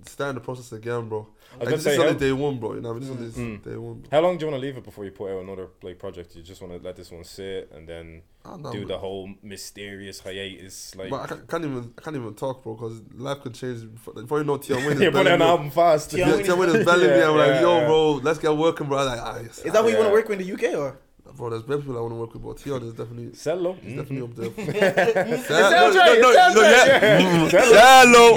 start the process again, bro. I was Like, gonna this say, is only day one, bro. You know, what I this is Mm. day one. Bro. how long do you want to leave it before you put out another like project? You just want to let this one sit and then don't know, do man. the whole mysterious hiatus, like But I can't, can't even I can't even talk, bro, because life could change. Before, before you know, Tion Wayne you is put out belling an me. album fast. Yeah. Yeah, Tion Wayne is belling me. I'm Yeah, like, yo, yeah. bro, let's get working, bro. Like, ah, yes. Is that what you want to work with in the UK or? Bro, there's better people I want to work with, but Tion is definitely, Sello. he's definitely up there. It Cell- sounds right. no, it no, no, yeah. Yeah. Sello.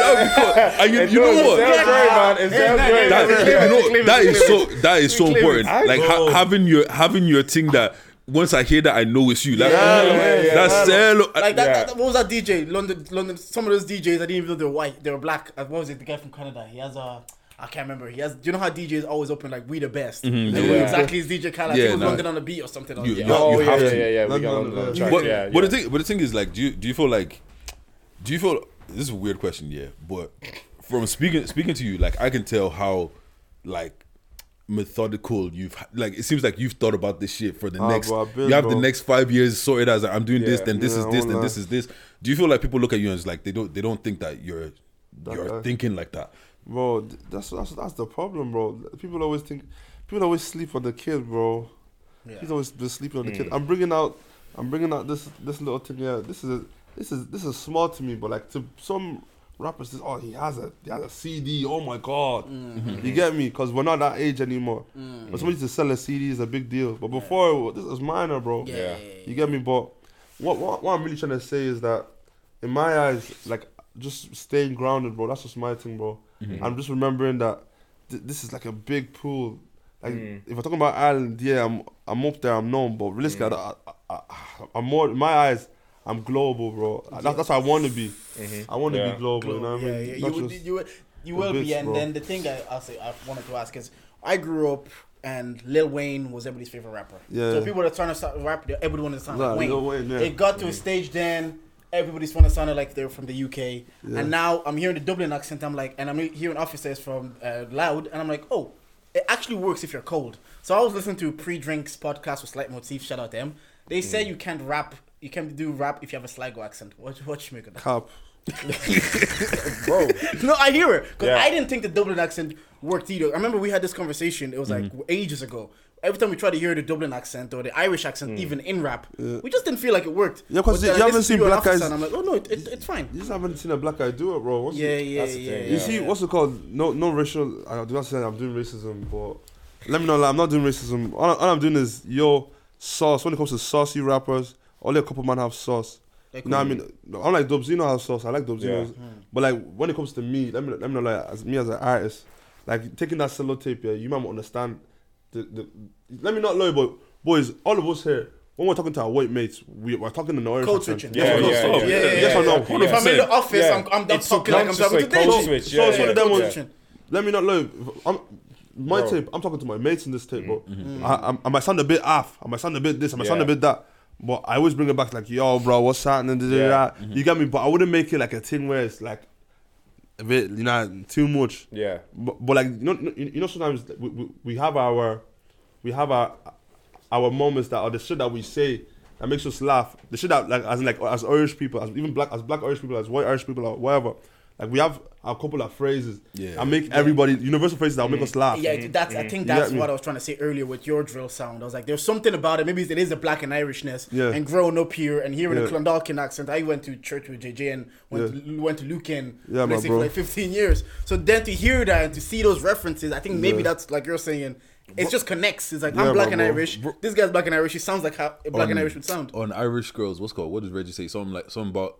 That would be cool. And you, you know what? It man. It sounds right. That, you know, clear that clear is it. so that is so important. Like ha- having your having your thing that once I hear that I know it's you. Like, Yeah, oh, yeah, yeah, that's yeah. Sello. Like that, Yeah. that, what was that DJ? London, London. Some of those DJs, I didn't even know they were white. They were black. Uh, What was it? The guy from Canada. He has a. I can't remember. He has. Do you know how DJs always open like "We the best"? Like, yeah. exactly is DJ Khaled? Yeah, he was nah. London on the beat or something. You- yeah. you- Oh, you yeah, have yeah, to. yeah, yeah. We London got on London the- on the track. But, yeah, but yeah. the thing, but the thing is, like, do you do you feel like, do you feel this is a weird question, yeah? But from speaking speaking to you, like, I can tell how, like, methodical you've like. It seems like you've thought about this shit for the Ah, next. been, you have the next five years sorted as like, I'm doing this, then this Yeah, is this, then lie. this is this. Do you feel like people look at you and it's like they don't they don't think that you're That you're guy. thinking like that? Bro, that's, that's that's the problem, bro. People always think, people always sleep on the kid, bro. Yeah. He's always been sleeping on the kid. Mm. I'm bringing out, I'm bringing out this this little thing here. This is a, this is this is small to me, but like to some rappers, this, oh he has a he has a CD. Oh my god, Mm-hmm. you get me? Because we're not that age anymore. Mm. But somebody to sell a CD is a big deal. But before this was minor, bro. Yeah. Yeah. You get me? But what, what what I'm really trying to say is that in my eyes, like just staying grounded, bro. That's just my thing, bro. Mm-hmm. I'm just remembering that th- this is like a big pool. Like Mm. if we're talking about Ireland, yeah, I'm I'm up there, I'm known, but realistically, mm. I, I, I, I'm more in my eyes. I'm global, bro. That's, that's what I want to be. Mm-hmm. I want to Yeah. be global. You know what I yeah, mean? yeah. Not You, would, you, would- you the will be. And bro. then the thing I, I'll say I wanted to ask is, I grew up and Lil Wayne was everybody's favorite rapper. Yeah. So people that are trying to start rap, everybody wanted to sound Nah, like Wayne. Lil Wayne, yeah. It got to a mm-hmm. stage then. Everybody's want to sound like they're from the UK, Yeah. and now I'm hearing the Dublin accent. I'm like, and I'm hearing officers from uh, Loud, and I'm like, oh, it actually works if you're cold. So I was listening to pre-drinks podcast with Slight Motif. Shout out them. They say you can't rap, you can do rap if you have a Sligo accent. What what you make of that? bro. No, I hear it because Yeah. I didn't think the Dublin accent worked either. I remember we had this conversation. It was like mm-hmm. ages ago. Every time we tried to hear the Dublin accent or the Irish accent, mm. even in rap, uh, we just didn't feel like it worked. Yeah, 'cause But uh, you haven't seen black guys- and I'm like, oh no, it, it, it's fine. You just haven't seen a black guy do it, bro. What's Yeah, yeah, the yeah. yeah. You see, what's it called? No, no racial. I do not say I'm doing racism, but let me know. Like, I'm not doing racism. All, all I'm doing is yo sauce. When it comes to saucy rappers, only a couple man have sauce. Like, You know what I mean? I'm like Dubzino has sauce. I like Dubzino, Yeah. Hmm. but like when it comes to me, let me let me know. Like as me as an artist, like taking that solo tape, yeah, you might not understand. The, the let me not lie, but boys, all of us here. When we're talking to our white mates, we, we're talking in the Irish Code accent. switching. Yeah, Yeah, yeah, yeah, yeah. yeah, yeah, Yes or no? exactly, If I'm in the office, Yeah. I'm, I'm, I'm talking like I'm talking to subconscious, code switch, So yeah, it's one of them Code ones- Let me not lie. I'm, my Bro. tape. I'm talking to my mates in this tape, bro. I, I, I might sound a bit off. I might sound a bit this. I might sound a bit that. But I always bring it back like, yo, bro, what's happening? Da, Yeah. da. Mm-hmm. You get me? But I wouldn't make it like a thing where it's like a bit, you know, too much. Yeah. But, but like you know, you you know, sometimes we, we, we have our, we have our, our moments that are the shit that we say that makes us laugh. The shit that like as in like as Irish people, as even black as black Irish people, as white Irish people, or whatever. Like we have a couple of phrases Yeah. that make everybody universal phrases that will make us mm. laugh. Yeah, mm. that's. I mm. think that's get what I was trying to say earlier with your drill sound. I was like, there's something about it. Maybe it is a black and Irishness. Yeah. And growing up here and hearing Yeah. the Clondalkin accent, I went to church with JJ and went Yeah. to, went to Lucan. Yeah, my basically for like 15 years. So then to hear that and to see those references, I think maybe Yeah. that's like you're saying. It just connects. It's like Yeah, I'm black my and bro. Irish. This guy's black and Irish. He sounds like how a black and Irish would sound. on Irish girls. What's called? What does Reggie say? Something like something about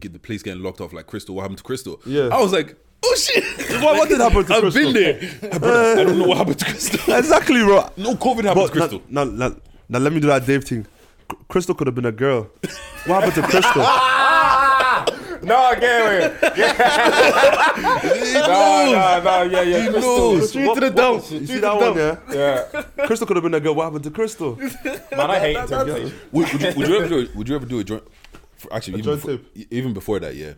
get the place getting locked off, like Crystal. What happened to Crystal? Yeah. I was like, oh shit. What, what did happen to Crystal? I've been there. Brother, I don't know what happened to Crystal. exactly, bro. No COVID happened to But Crystal. now, now, now, now let me do that Dave thing. C- Crystal could have been a girl. What happened to Crystal? No, get away. No, no, no, yeah, yeah. He Crystal. knows. Straight to the dome. You see that one, yeah? Yeah. Crystal could have been a girl. What happened to Crystal? Man, I hate temptation. Would, would, you, would you ever do? Would you ever do a joint? For, actually, even joint before, tape? even before that, yeah.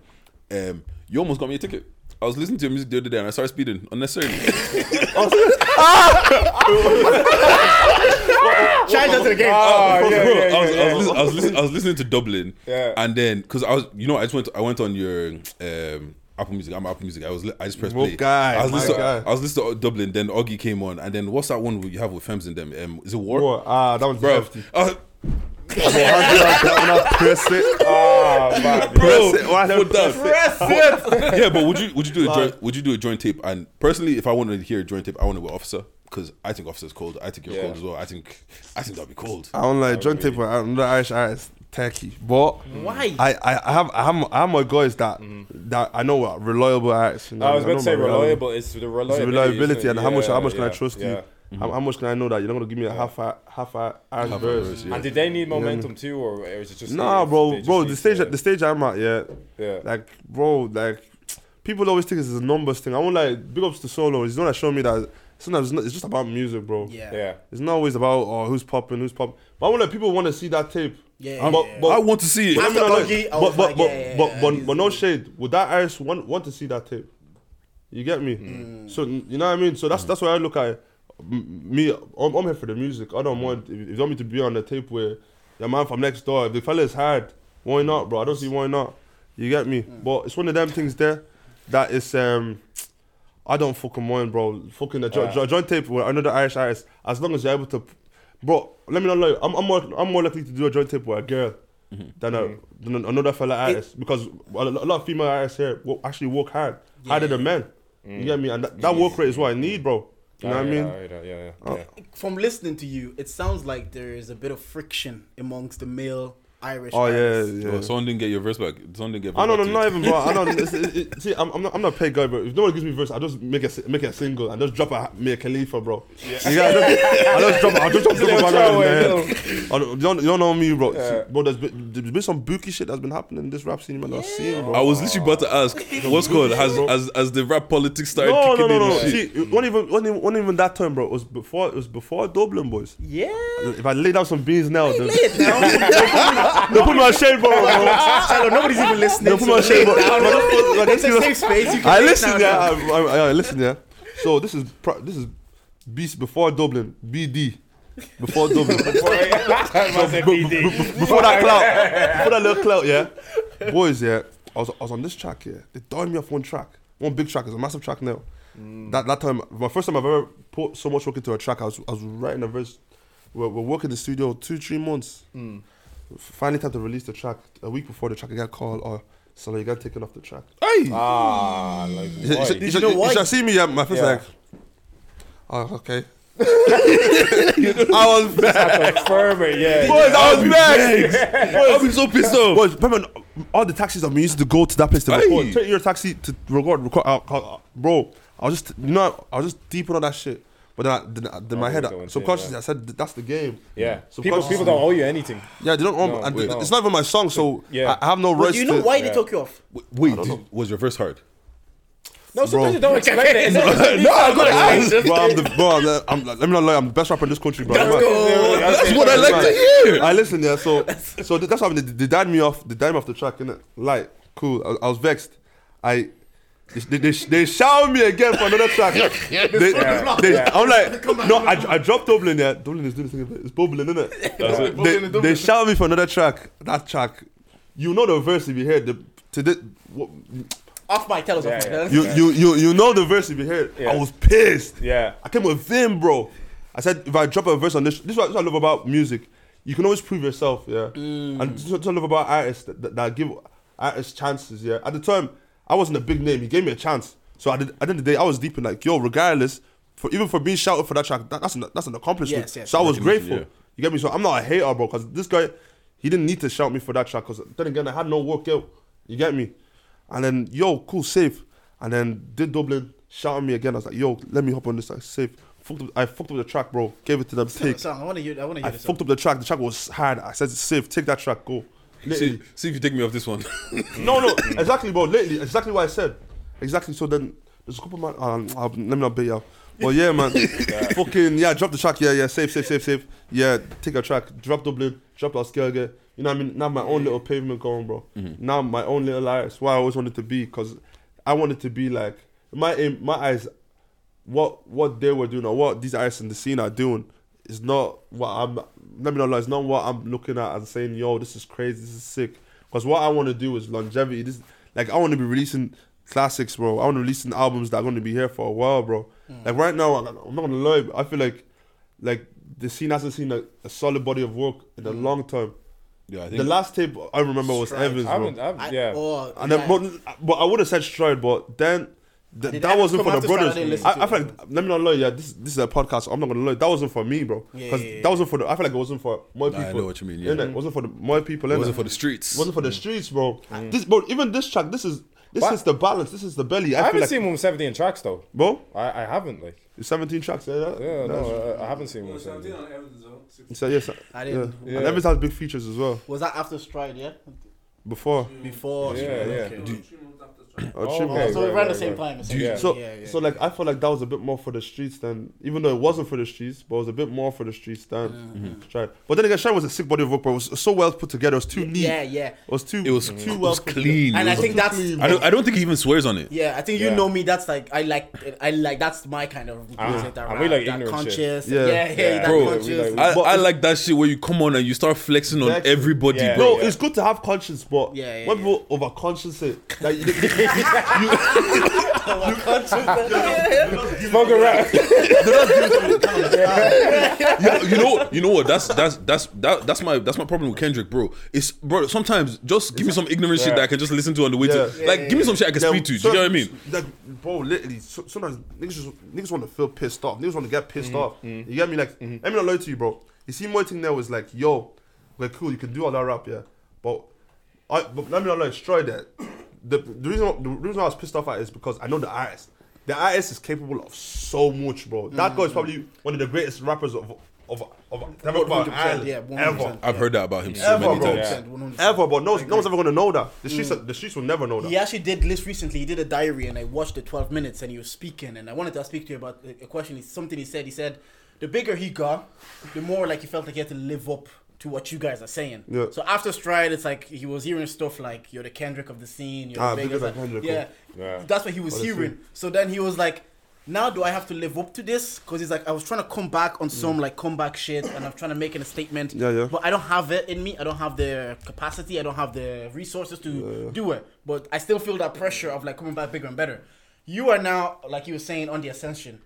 Um, you almost got me a ticket. I was listening to your music the other day and I started speeding unnecessarily. Charge us to the game. Oh, yeah, Bro, yeah, I was, yeah, I, was I was listening. I was listening to Dublin. Yeah. And then, cause I was, you know, I just went. I went on your um, Apple Music. I'm Apple Music. I was. I just pressed play. guy, I was my listening. guy. I was listening to Dublin. Then Augie came on. And then what's that one you have with Fems in them? Um, is it War? What? Ah, that was Bro, hefty. uh, Press it. Oh, man. bro, Press it. Why put that- Press it. yeah, but would you would you do a joint, would you do a joint tape? And personally, if I wanted to hear a joint tape, I want it with Offica. Because I think Offica's cold. I think you're Yeah. cold as well. I think I think that'll be cold. I don't like joint agree. tape. I'm not Irish artist, techie, but Why? I, I, I have I have I have my guys that that I know what reliable artists. You know, Mm-hmm. I was know about to say my reliable. It's the It's reliability. the reliability and it? how much how Yeah, much can I trust yeah. you? How, how much can I know that you're not gonna give me a half a half a Irish Half verse? verse, yeah. And did they need know what I momentum too, or was it just? Nah, they bro, just bro. The stage to- the stage I'm at, yeah. Yeah. Like, bro, like people always think it's a numbers thing. I won't like big ups to solo. He's not like showing me that sometimes it's, just about music, bro. yeah. Yeah. It's not always about oh who's popping, who's popping. But I want like people want to see that tape. Yeah, yeah, but, yeah. but I want to see it. I'm let After not I but but like, but, yeah, yeah, but, yeah, but, he's- but no shade. Would that artist want want to see that tape? You get me? Mm. So you know what I mean. So that's that's why I look at it. Me. I'm, I'm here for the music. I don't want if if you want me to be on the tape where the man from next door. If the fella is hard, why not, bro? I don't see why not. You get me? Mm. But it's one of them things there that is um. I don't fucking mind, bro. Fucking the jo- Yeah. jo- joint tape with another Irish artist. As long as you're able to, bro. Let me not lie. I'm, I'm more I'm more likely to do a joint tape with a girl mm-hmm. than, a, mm-hmm. than another fella artist because a lo- a lot of female artists here wo- actually work hard, harder than men. You mm. get me? And that, that work rate is what I need, bro. You know what I mean? Yeah, yeah, yeah. Yeah. Uh, From listening to you, it sounds like there is a bit of friction amongst the male Irish. Oh yeah, artists. yeah. Bro, someone didn't get your verse back. Someone didn't get. I don't know, verse not even, bro. I don't. It's, it, it, see, I'm, I'm not, I'm not a paid guy, but if no one gives me verse, I just make a, si- make it a single and just drop a Mia Khalifa, bro. Yeah, I just, I just drop, I just drop Little double banger in throwaway, there. little- I don't, you, don't, you don't know me, bro. See, Yeah. bro, there's been, there's been some bookie shit that's been happening in this rap scene, man. I've seen, bro. I was literally about to ask, what's called has as as the rap politics started no, no, kicking no, in. no. and shit. See, it wasn't even, wasn't even, wasn't even that time, bro. It was before, it was before Dublin, boys. Yeah. If I lay down some beans now, they'll, Lay it down. they'll put me on shade, bro. bro. Nobody's even listening. They'll put so me on lay shade, bro. down. But that's what- like, It's a safe space. You can I lay listen, yeah. I, I, I listen, yeah. So this is pro- this is beast before Dublin, BD, before Dublin, Last time I said BD. before that clout, before that little clout, yeah. Boys, yeah. I was, I was on this track, yeah. They dialed me off one track, one big track. It's a massive track now. Mm. That that time, my first time I've ever put so much work into a track. I was I was writing a verse. We're, we're working in the studio two three months. Mm. Finally, time to release the track. A week before the track, I got called. Oh, so you got taken off the track. Hey, Ah, like You should- why? you you know you should see me. Yeah, my face Yeah. like, oh, okay. I was back. Confirm it, yeah. Boys, I was back. I'll be so pissed off. Boys, remember all the taxis that we used to go to that place to Aye. record. Take your taxi to record, record. Uh, uh, bro, I was just, you know, I was just deep in all that shit. But then, I, then, I- then oh, my Oh, head, you're subconsciously, to, I said that's the game. Yeah. People, people don't owe you anything. Yeah, they don't. own No, and wait, it's no. not even my song, so Yeah. I, I have no But rights. do you know to, why yeah. they took you off? Wait, did, was your verse hard? No, sometimes you don't explain it. It's No, no, I'm not explaining. bro, I'm the, bro, I'm, the, I'm, let me not lie, I'm the best rapper in this country, bro. Let's I'm- go. That's what I like to hear. I listen, yeah. So, so that's why they, they died me off. They died me off the track, innit? Like, cool. I, I was vexed. I. They, they, they showered me again for another track. They- they- yeah. I'm like, no, I, I dropped Dublin, yeah. Dublin is doing this thing, it's bubbling, innit? They, they shout me for another track. That track, you know the verse if you hear. The, to the, what, Off my tell us Yeah, off my yeah. tell you, you, you, you know the verse if you hear. Yeah. I was pissed. Yeah. I came with vim, bro. I said if I drop a verse on this, this is what, this is what I love about music. You can always prove yourself, yeah. And this is what I love about artists that, that, that give artists chances, yeah. At the time, I wasn't a big name. He gave me a chance, so at the, at the end of the day, I was deep in like, yo, regardless, for even for being shouted for that track, that, that's an, that's an accomplishment. Yes, yes. so I was grateful. yeah. You get me? So I'm not a hater, bro, because this guy, he didn't need to shout me for that track. Because then again, I had no workout. You get me? And then, yo, cool, safe. And then did Dublin, shouting me again. I was like, yo, let me hop on this. Like, safe. Fucked up, I fucked up the track, bro. Gave it to them. Take. Song, I want to hear. I want to I hear this. fucked up the track. The track was hard. I said, safe. Take that track. Go. See, see if you take me off this one. No, no, exactly, bro. Lately, exactly what I said. Exactly. So then there's a couple man. Um, uh, let me not bait you. Well, yeah, man. Fucking yeah. Drop the track. Yeah, yeah. Safe, safe, safe, safe. Yeah. Take a track. Drop Dublin. Drop Las Gelge. You know what I mean? Now my own little pavement going, bro. Now my own little artist. Why I always wanted to be, cause I wanted to be like my aim, my eyes. What what they were doing or what these artists in the scene are doing is not what I'm. Let me know, lie. It's not what I'm looking at and saying, "Yo, this is crazy. This is sick." Because what I want to do is longevity. This like I want to be releasing classics, bro. I want to release albums that are going to be here for a while, bro. Mm. Like right now, I'm I'm not gonna lie. I feel like like the scene hasn't seen a, a solid body of work in a mm. long time. yeah, I think The last tape I remember was Strides. Evans, I bro. haven't, I haven't, I, yeah. oh, And then, but, but I would have said Stride, but then Th- that wasn't come for the after Stride? I brothers. didn't I, to I feel like let me not lie. Yeah, this this is a podcast. I'm not gonna lie. That wasn't for me, bro. Yeah, Because yeah, yeah. that wasn't for the. I feel like it wasn't for more Nah, I people. know what you mean, yeah. innit? It wasn't for the more people. It wasn't for the streets. It wasn't for the mm. streets, bro. Mm. This, bro. Even this track. This is this is the balance. This is the belly. I, I feel haven't like, seen him with 17 tracks though. bro. I, I haven't like. It's 17 tracks. Yeah, that, Yeah, that's- no, I, I haven't seen him Well, with 17 17. on Evans, though. 16. So yes, I yeah. didn't. Yeah. And Evans has big features as well. Was that after Stride? Yeah, Before. before. Yeah, yeah. Okay. Three months after Stride. Uh, Oh, Trim- okay. so right, around right, the same right. time. essentially. So, yeah, yeah. so like I feel like that was a bit more for the streets than, even though it wasn't for the streets, but it was a bit more for the streets than Mm-hmm. Stride. But then again, Stride was a sick body of work, but it was so well put together. It was too neat. yeah, yeah. It was too. It was too too well was put clean. And It I was- think that's I don't. I don't think he even swears on it. Yeah, I think you Yeah. know me. That's like I like. I like that's my kind of music. Ah, that and we rap, like that ignorant shit. conscious. Yeah. Yeah, yeah, Yeah. that Bro, conscious. like- I, But I it's- like that shit where you come on and you start flexing on Exactly. everybody, Yeah. bro. No, it's good to have conscience, but Yeah, yeah, when yeah. people over conscience it, that you, Spoken rap. you, you know, you know what? That's that's that's that, that's my that's my problem with Kendrick, bro. It's bro. Sometimes just give me some ignorant shit that I can just listen to on the way Yeah. to. Like, give me some shit I can speak to. Do you know what I mean? Like, bro, literally, so, sometimes niggas just niggas want to feel pissed off. Niggas want to get pissed mm-hmm. off. You get me? Like, mm-hmm. let me not lie to you, bro. You see, my thing there was like, yo, like, cool, you can do all that rap, yeah, but I, but let me not lie, destroy that. The, the reason the reason I was pissed off at is because I know the artist. The artist is capable of so much, bro. That mm. guy is probably one of the greatest rappers of of of, of, 100%, Ireland yeah, ever. I've heard that about him so Ever, many bro. times. Yeah. Ever, but no, no one's ever gonna know that. The streets, mm. the streets will never know that. He actually did this recently. He did a diary, and I watched the 12 minutes, and he was speaking. And I wanted to speak to you about a a question. It's something he said. He said, the bigger he got, the more like he felt like he had to live up to what you guys are saying. Yeah. So after Stride, it's like he was hearing stuff like you're the Kendrick of the scene. You're Ah, the biggest. than Kendrick, yeah. Yeah. That's what he was that's hearing. So then he was like. Now do I have to live up to this? Because he's like, I was trying to come back on some like comeback shit, and I'm trying to make a statement. Mm. Yeah, yeah. But I don't have it in me. I don't have the capacity. I don't have the resources to do it. But I still feel that pressure of like coming back bigger and better. You are now, like you were saying, on the ascension.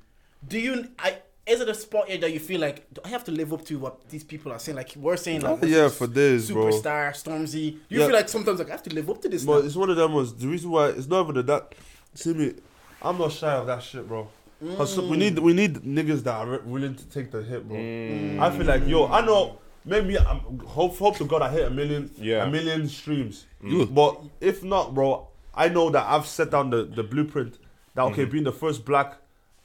Do you? I is it a spot here that you feel like do I have to live up to what these people are saying? Like we're saying, like Oh, yeah, for this, bro. superstar Stormzy. Do you Yeah. feel like sometimes like I have to live up to this? But now? it's one of them was the reason why it's not even that. See me, I'm not shy of that shit, bro. Cause we need we need niggas that are willing to take the hit, bro. Mm. I feel like yo, I know maybe I'm hope hope to God I hit a million, Yeah. a million streams. Mm. But if not, bro, I know that I've set down the the blueprint. That okay, mm-hmm. being the first black.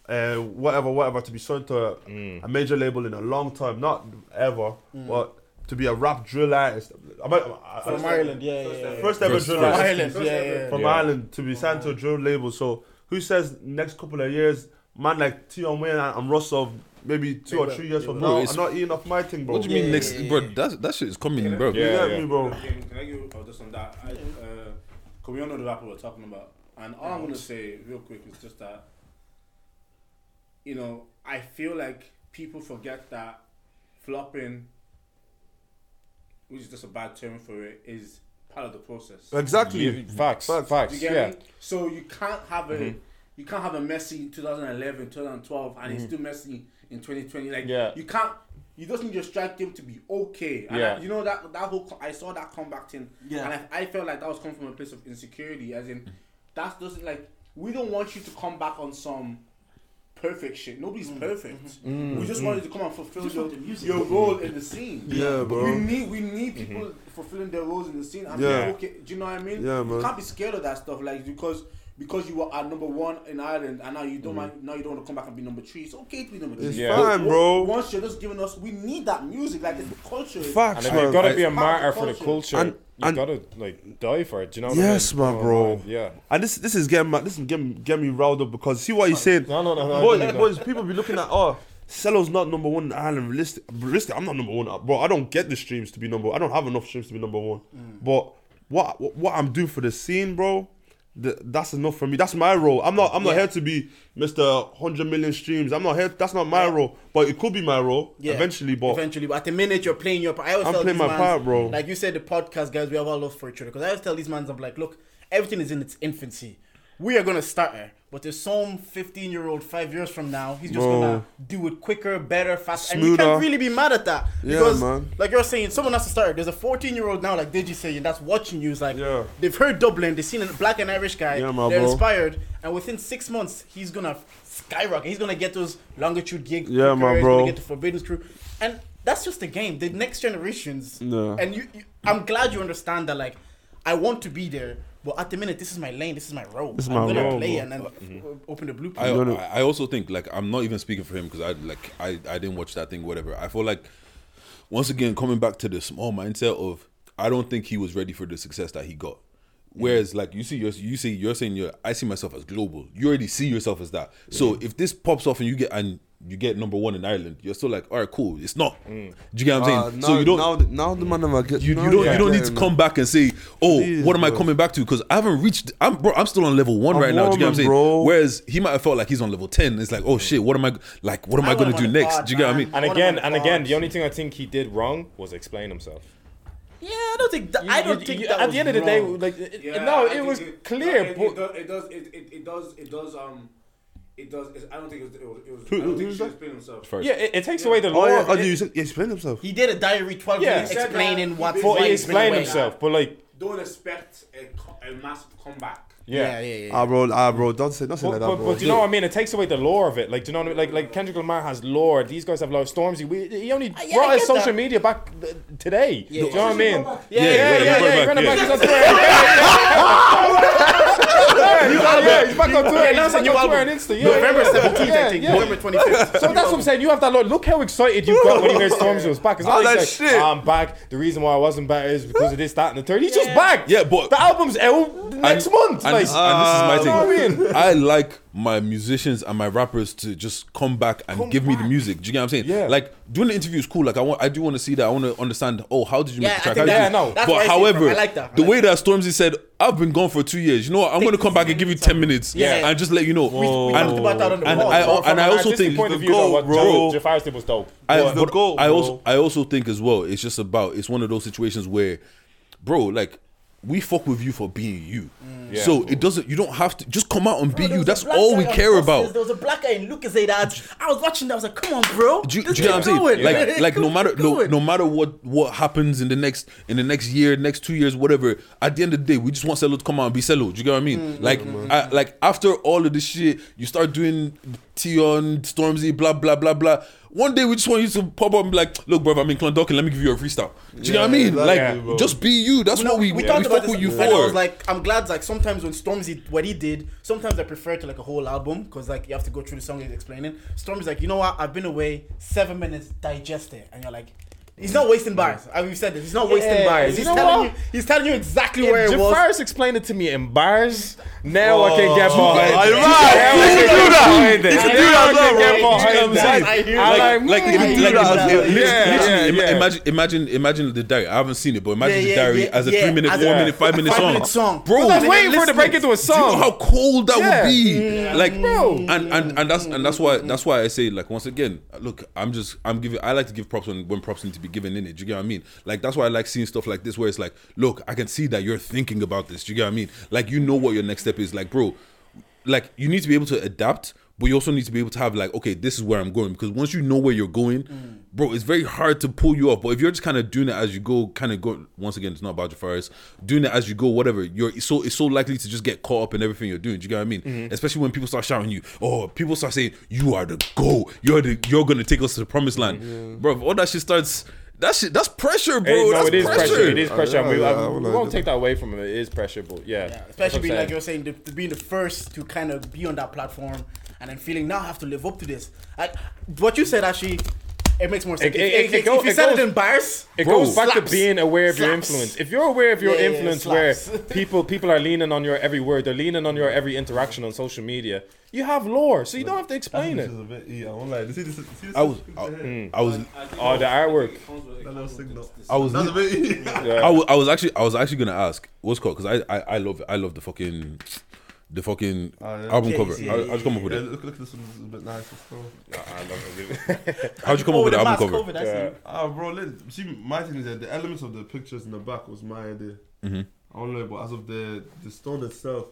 Uh, whatever, whatever, to be signed to a, a major label in a long time, not ever, but to be a rap drill artist. I might, I, From Ireland, yeah, yeah, yeah. First ever drill first. artist Ireland, yeah, yeah. from Yeah. Ireland to be signed to a drill label. So who says next couple of years, man like Tion Wayne and, and Russell, maybe two or three years they from will. now, I'm not eating off my thing, bro. What do you mean Yeah, next, yeah, yeah. bro? That that shit is coming, bro. You Yeah, get yeah. me, bro? Can, can I give oh, just on that? I, uh, cause we all know the rapper we're talking about, and all I'm gonna say real quick is just that, you know, I feel like people forget that flopping, which is just a bad term for it, is part of the process. Exactly. Yeah, facts, Facts. facts. You get yeah. me? So you can't have a Mm-hmm. you can't have a Messi in 2011, 2012, and he's still Messi in 2020. Like Mm-hmm. Yeah. you can't. You just need your strike game to be okay. And Yeah. I- you know that that whole I saw that comeback thing. Yeah. And I, I felt like that was coming from a place of insecurity, as in that's doesn't like we don't want you to come back on some perfect shit. Nobody's mm. perfect. Mm-hmm. Mm. We just wanted to come and fulfill your, the music. your role in the scene. Yeah, bro. We need we need mm-hmm. people fulfilling their roles in the scene. And Yeah. yeah. okay, do you know what I mean? Yeah, You man. can't be scared of that stuff, like because because you were at number one in Ireland and now you don't mm-hmm. mind, now you don't want to come back and be number three. It's okay to be number three. It's Yeah. fine, bro. Once you're just giving us, we need that music. Like it's the culture. Facts, And if man. you've got to be a It's martyr for the culture. culture, And- you and- got to like die for it. Do you know? What Yes, I mean? my oh, bro. Yeah. And this this is getting my, this is getting, getting me riled up because see what he's saying. No, no, no, no. boys, no, no. boys, people be looking at oh, Sello's not number one in Ireland. Realistic, realistic. I'm not number one, bro. I don't get the streams to be number. I don't have enough streams to be number one. Mm. But what what, what I'm doing for the scene, bro. Th- that's enough for me. That's my role. I'm not. I'm not Yeah. here to be Mr. Hundred Million streams. I'm not here. That's not my role. But it could be my role Yeah. eventually. But Eventually, but at the minute you're playing your part, I always I'm tell playing my mans, part, bro. Like you said, the podcast guys, we have all love for each other. Because I always tell these mans, I'm like, look, everything is in its infancy. we are gonna start her. But there's some 15 year old five years from now, he's just Bro. gonna do it quicker, better, faster, and you can't really be mad at that Yeah, because, man. like you're saying, someone has to start. There's a 14 year old now, like Deji saying, that's watching you. Is like Yeah. they've heard Dublin, they've seen a black and Irish guy, Yeah, they're bro. inspired, and within six months, he's gonna skyrocket. He's gonna get those longitude gigs. Yeah, quicker, bro. he's. Gonna get the Forbidden Crew, and that's just the game. The next generations, Yeah. and you, you, I'm glad you understand that. Like, I want to be there, but at the minute, this is my lane. This is my role. This is I'm my gonna role, play bro. and then mm-hmm. open the I, blueprint. You I I also think like I'm not even speaking for him because I like I I didn't watch that thing whatever. I feel like once again coming back to the small mindset of I don't think he was ready for the success that he got. Whereas like you see you're, you see you're saying you're I see myself as global. You already see yourself as that. So if this pops off and you get and you get number one in Ireland, you're still like, all right, cool. It's not. Do you get what I'm Uh, saying? now, so you don't now, the- now the man never get you, you don't they you don't need to him, come back and say, oh, Please, what am I coming back to? Because I haven't reached. I'm bro. I'm still on level one I'm right now. Do you get what I'm saying? bro. Whereas he might have felt like he's on level ten. It's like, oh shit, what am I like? What am I, I gonna do next? pod, Do you get what I mean? And again, and again, the only thing I think he did wrong was explain himself. Yeah, I don't think that, I don't you- think you- that at was the end of the day, like Yeah, no, it was it- clear. no, it, but it, does, it, it, it does it does um it does it, I don't think it was it was, it was Who- I don't who think was that? explained himself. First. yeah, it, it takes away the Oh yeah, oh, it. you said- he explained himself. he did a diary 12 Yeah. minutes explaining what he but he explained himself. But like, Don't expect a, a massive comeback. Yeah. Yeah, yeah, yeah. Ah, bro, ah, bro, don't say nothing But, like that, but, bro. but you know what I mean? It takes away the lore of it. Like, do you know what I mean? Like, like Kendrick Lamar has lore. These guys have lore. Stormzy, we, he only yeah, brought his social that. media back uh, today. Yeah, do you know what I mean? Yeah, Yeah, yeah, yeah, he yeah. brought it He back, ran yeah. back. He's on tour. Yeah, he's on- yeah, he's back on tour. Yeah, He's announced a back new on tour. Insta. Yeah, November yeah, 17th, I think. yeah. November 25th. So that's what I'm saying. You have that. Look, look how excited you got when you heard Stormzy was back. It's not All like that he's like, shit. I'm back. The reason why I wasn't back is because of this, that, and the third. He's just back. Yeah, but- the album's out next month. And, Like, this, and this is my you know I thing. mean? I like my musicians and my rappers to just come back and give me the music. Do you get what I'm saying? Yeah. Like doing the interview is cool. Like I want, I do want to see that. I want to understand. Oh, how did you Yeah, make the I track? think that- yeah, no. That's But see it from. however, I like that. I the like way that Stormzy said, "I've been gone for two years. You know what? I'm gonna come back and give you ten minutes. Yeah. and just let you know." We, we and about that on the and pod. I- so- and I From an also think point the of view, goal, bro. Jafar was dope. I, But- but the goal, I also I also think as well. It's just about it's one of those situations where, bro, like we fuck with you for being you. Mm. Yeah. So it doesn't. You don't have to just come out and be Bro, there you. That's all we care buses, about. There was a black guy in Lucozade ads. I was watching that. I was like, come on, bro. Do you, do you get what I'm saying? going. Like, like no matter no, no matter what what happens in the next in the next year, next two years, whatever. At the end of the day, we just want Sello to come out and be Sello. Do you get what I mean? Mm. like, mm-hmm. I, like after all of this shit, you start doing Tion, Stormzy, blah blah blah blah. One day we just want you to pop up and be like, look, bro, I'm in Clondalkin. Let me give you a freestyle. Do you know what I mean? exactly, like, bro. just be you. That's No, what we we, talked fuck about this, with you and I was for. like, I'm glad. Like sometimes when Stormzy, what he did, sometimes I prefer to like a whole album because like you have to go through the song he's explaining. Stormzy's like, you know what? I've been away seven minutes, digest it, and you're like. He's not wasting bars. I we've said this. He's not wasting Yeah, bars. you He's know telling what? you. He's telling you exactly where If it was. Jafar's explained it to me in bars, now I can get Oh, behind you it. right. I You can can do that. behind it. You can do that I as well, can get behind You I'm that. saying? Hear I'm like, like, im- I like, hear im- that. im- literally, Yeah, yeah, yeah. imagine, imagine, imagine the diary. I haven't seen it, but imagine Yeah, the diary yeah, as a three minute, four-minute, five minute song, bro. I was And waiting for it to break into a Do you know song. how cold that would be? Like, Bro. and, and and that's and that's why that's why I say like once again, look, I'm just I'm giving I like to give props when when props need to be given in it. Do you get what I mean? Like that's why I like seeing stuff like this where it's like, look, I can see that you're thinking about this. Do you get what I mean? Like you know what your next step is. Like, bro, like you need to be able to adapt. But you also need to be able to have like, okay, this is where I'm going. Because once you know where you're going, bro, it's very hard to pull you off. But if you're just kind of doing it as you go, kind of go. Once again, it's not about Jafar. It's doing it as you go. Whatever. You're it's so it's so likely to just get caught up in everything you're doing. Do you get what I mean? Mm-hmm. Especially when people start shouting you. Oh, people start saying you are the go. You're the you're gonna take us to the promised land, bro. All that shit starts. That shit. That's pressure, bro. Hey, no, that's it is pressure. It is pressure. Yeah, we, yeah, uh, I- I we would won't take that away from him. It is pressure, but yeah. Yeah, especially being That's like you're saying, the, the being the first to kind of be on that platform and then feeling now I have to live up to this. Like what you said, actually, it makes more sense. It- if, it- if- it if go- you it said goes- it in bars, It Bro, goes back slaps. to being aware of your influence. If you're aware of your Yeah, yeah, influence, slaps. where people people are leaning on your every word, they're leaning on your every interaction on social media. You have lore, so you don't have to explain This it. is a bit, yeah, I won't. See this, see this I was, I, Mm. I was, Oh, the artwork. That. I was, That's a bit. Yeah. I was, actually, I was actually gonna ask what's called because I, I, I love, I love the fucking, the fucking yeah. album Yeah, cover. yeah, I, yeah, I just come up with Yeah, it. look, look at this one. This is a bit nice. as well. I love it. How'd you come oh, up with the mask album cover? COVID, Yeah. Ah, bro, let, see, my thing is that the elements of the pictures in the back was my idea. Mm-hmm. I don't know, but as of the the stone itself,